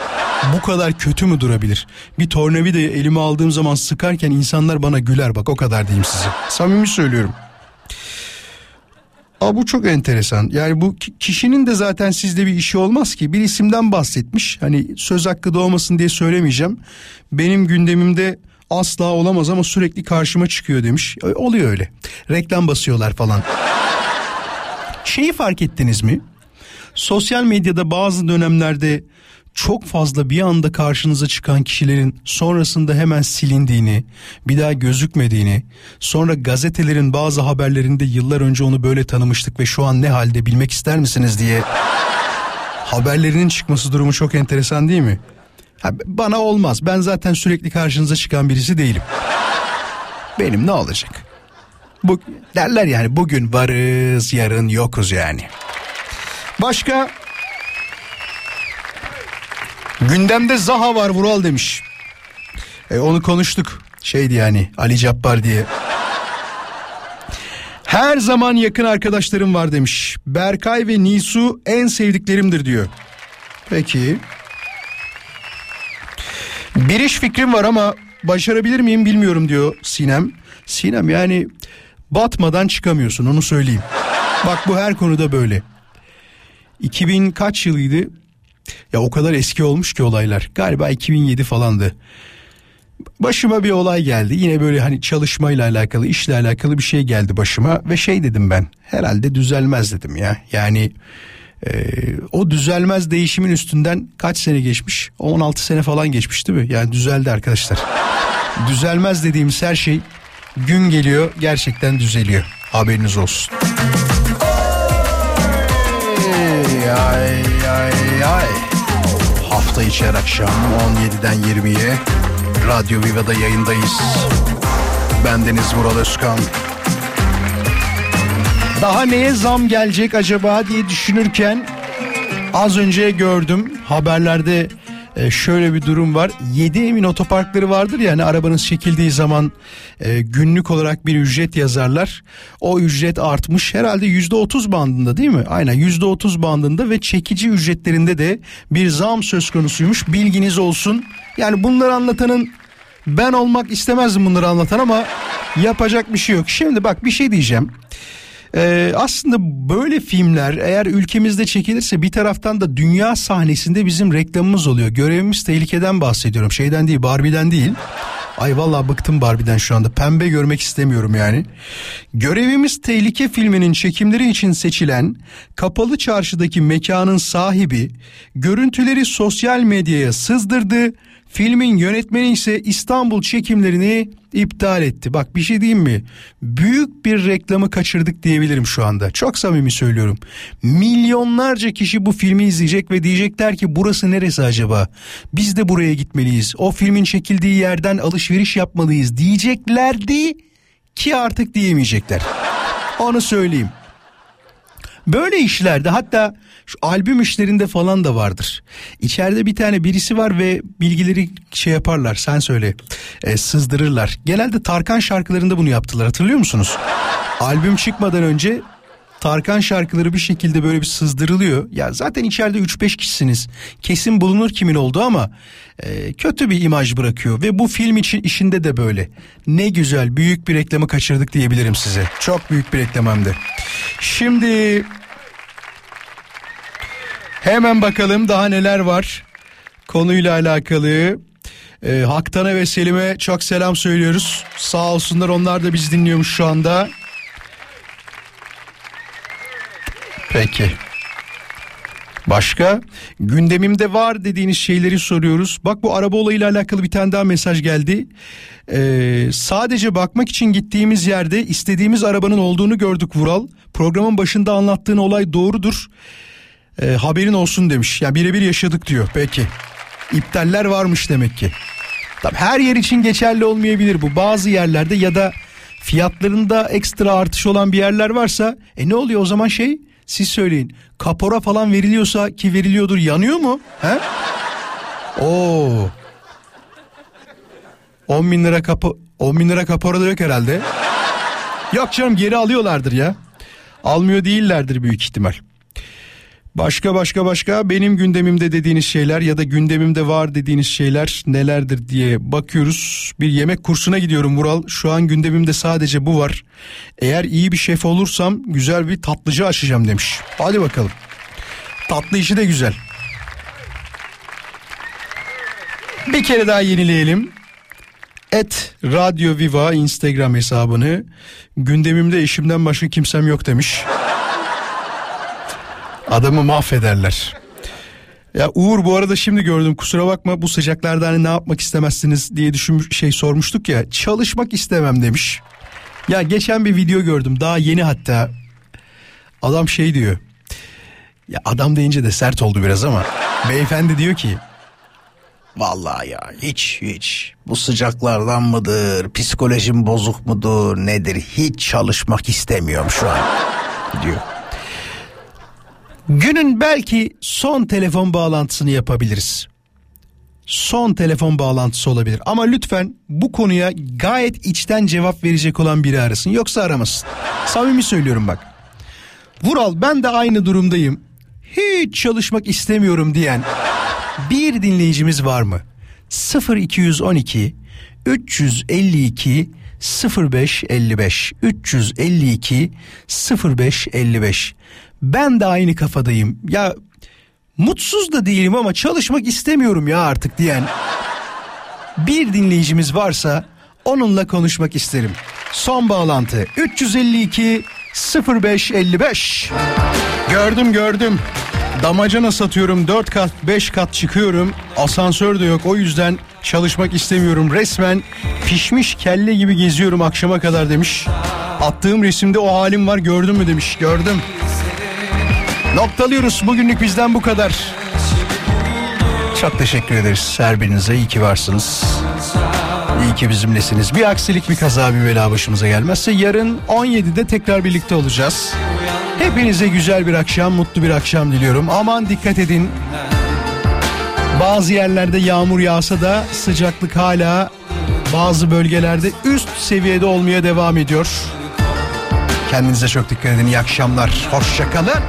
S3: Bu kadar kötü mü durabilir? Bir tornavidayı elime aldığım zaman sıkarken insanlar bana güler bak o kadar diyeyim size. Samimi söylüyorum. Aa, bu çok enteresan. Yani bu kişinin de zaten sizde bir işi olmaz ki. Bir isimden bahsetmiş. Hani söz hakkı doğmasın diye söylemeyeceğim. Benim gündemimde asla olamaz ama sürekli karşıma çıkıyor demiş. Oluyor öyle. Reklam basıyorlar falan. [LAUGHS] Şeyi fark ettiniz mi? Sosyal medyada bazı dönemlerde çok fazla bir anda karşınıza çıkan kişilerin sonrasında hemen silindiğini, bir daha gözükmediğini, sonra gazetelerin bazı haberlerinde yıllar önce onu böyle tanımıştık ve şu an ne halde bilmek ister misiniz diye haberlerinin çıkması durumu çok enteresan değil mi? Ha, bana olmaz. Ben zaten sürekli karşınıza çıkan birisi değilim. Benim ne olacak? Bu derler yani bugün varız, yarın yokuz yani. Başka Gündemde Zaha var Vural demiş. E, onu konuştuk. Şeydi yani Ali Cabbar diye. Her zaman yakın arkadaşlarım var demiş. Berkay ve Nisu en sevdiklerimdir diyor. Peki. Bir iş fikrim var ama başarabilir miyim bilmiyorum diyor Sinem. Sinem yani batmadan çıkamıyorsun onu söyleyeyim. Bak bu her konuda böyle. 2000 kaç yılıydı? Ya o kadar eski olmuş ki olaylar. Galiba 2007 falandı. Başıma bir olay geldi. Yine böyle hani çalışmayla alakalı, işle alakalı bir şey geldi başıma ve şey dedim ben. Herhalde düzelmez dedim ya. Yani Ee, o düzelmez değişimin üstünden kaç sene geçmiş? 16 sene falan geçmiş değil mi? Yani düzeldi arkadaşlar. düzelmez dediğimiz her şey gün geliyor gerçekten düzeliyor. Haberiniz olsun. Ay ay ay. Hafta içi her akşam 17'den 20'ye Radyo Viva'da yayındayız. Bendeniz Vural Özkan. Daha neye zam gelecek acaba diye düşünürken az önce gördüm haberlerde e, şöyle bir durum var. 7 emin otoparkları vardır ya hani arabanız çekildiği zaman e, günlük olarak bir ücret yazarlar. O ücret artmış herhalde %30 bandında değil mi? Aynen %30 bandında ve çekici ücretlerinde de bir zam söz konusuymuş. Bilginiz olsun. Yani bunları anlatanın ben olmak istemezdim bunları anlatan ama yapacak bir şey yok. Şimdi bak bir şey diyeceğim. Ee, aslında böyle filmler eğer ülkemizde çekilirse bir taraftan da dünya sahnesinde bizim reklamımız oluyor. Görevimiz tehlikeden bahsediyorum. Şeyden değil Barbie'den değil. Ay vallahi bıktım Barbie'den şu anda. Pembe görmek istemiyorum yani. Görevimiz Tehlike filminin çekimleri için seçilen kapalı çarşıdaki mekanın sahibi görüntüleri sosyal medyaya sızdırdı. Filmin yönetmeni ise İstanbul çekimlerini iptal etti. Bak bir şey diyeyim mi? Büyük bir reklamı kaçırdık diyebilirim şu anda. Çok samimi söylüyorum. Milyonlarca kişi bu filmi izleyecek ve diyecekler ki burası neresi acaba? Biz de buraya gitmeliyiz. O filmin çekildiği yerden alışveriş yapmalıyız diyeceklerdi ki artık diyemeyecekler. Onu söyleyeyim. Böyle işlerde hatta şu albüm işlerinde falan da vardır. İçeride bir tane birisi var ve bilgileri şey yaparlar sen söyle e, sızdırırlar. Genelde Tarkan şarkılarında bunu yaptılar hatırlıyor musunuz? albüm çıkmadan önce Tarkan şarkıları bir şekilde böyle bir sızdırılıyor. Ya zaten içeride 3-5 kişisiniz. Kesin bulunur kimin olduğu ama e, kötü bir imaj bırakıyor. Ve bu film için işinde de böyle. Ne güzel büyük bir reklamı kaçırdık diyebilirim size. Çok büyük bir reklam. Şimdi hemen bakalım daha neler var konuyla alakalı. E, Haktan'a ve Selim'e çok selam söylüyoruz. Sağ olsunlar onlar da biz dinliyormuş şu anda. Peki. Başka gündemimde var dediğiniz şeyleri soruyoruz. Bak bu araba olayıyla alakalı bir tane daha mesaj geldi. Ee, sadece bakmak için gittiğimiz yerde istediğimiz arabanın olduğunu gördük Vural. Programın başında anlattığın olay doğrudur. Ee, haberin olsun demiş. Ya yani birebir yaşadık diyor. Peki. İptaller varmış demek ki. Tabii her yer için geçerli olmayabilir bu. Bazı yerlerde ya da fiyatlarında ekstra artış olan bir yerler varsa e ne oluyor o zaman şey? Siz söyleyin. Kapora falan veriliyorsa ki veriliyordur yanıyor mu? He? Oo. 10 bin lira kapı 10 bin lira kapora da yok herhalde. Yok canım geri alıyorlardır ya. Almıyor değillerdir büyük ihtimal. Başka başka başka benim gündemimde dediğiniz şeyler ya da gündemimde var dediğiniz şeyler nelerdir diye bakıyoruz. Bir yemek kursuna gidiyorum Vural. Şu an gündemimde sadece bu var. Eğer iyi bir şef olursam güzel bir tatlıcı açacağım demiş. Hadi bakalım. Tatlı işi de güzel. Bir kere daha yenileyelim. Et Radyo Viva Instagram hesabını gündemimde eşimden başka kimsem yok demiş. Adamı mahvederler. Ya Uğur bu arada şimdi gördüm kusura bakma bu sıcaklarda hani ne yapmak istemezsiniz diye düşünmüş şey sormuştuk ya çalışmak istemem demiş. Ya geçen bir video gördüm daha yeni hatta adam şey diyor ya adam deyince de sert oldu biraz ama beyefendi diyor ki Vallahi ya hiç hiç bu sıcaklardan mıdır psikolojim bozuk mudur nedir hiç çalışmak istemiyorum şu an diyor. Günün belki son telefon bağlantısını yapabiliriz. Son telefon bağlantısı olabilir ama lütfen bu konuya gayet içten cevap verecek olan biri arasın yoksa aramasın. Samimi söylüyorum bak. Vural ben de aynı durumdayım. Hiç çalışmak istemiyorum diyen bir dinleyicimiz var mı? 0212 352 0555 352 0555 ben de aynı kafadayım. Ya mutsuz da değilim ama çalışmak istemiyorum ya artık diyen bir dinleyicimiz varsa onunla konuşmak isterim. Son bağlantı 352 0555. Gördüm gördüm. Damacana satıyorum 4 kat 5 kat çıkıyorum. Asansör de yok o yüzden çalışmak istemiyorum. Resmen pişmiş kelle gibi geziyorum akşama kadar demiş. Attığım resimde o halim var gördün mü demiş. Gördüm. Noktalıyoruz. Bugünlük bizden bu kadar. Çok teşekkür ederiz her birinize. İyi ki varsınız. İyi ki bizimlesiniz. Bir aksilik bir kaza bir bela başımıza gelmezse yarın 17'de tekrar birlikte olacağız. Hepinize güzel bir akşam, mutlu bir akşam diliyorum. Aman dikkat edin. Bazı yerlerde yağmur yağsa da sıcaklık hala bazı bölgelerde üst seviyede olmaya devam ediyor. Kendinize çok dikkat edin. İyi akşamlar. Hoşçakalın.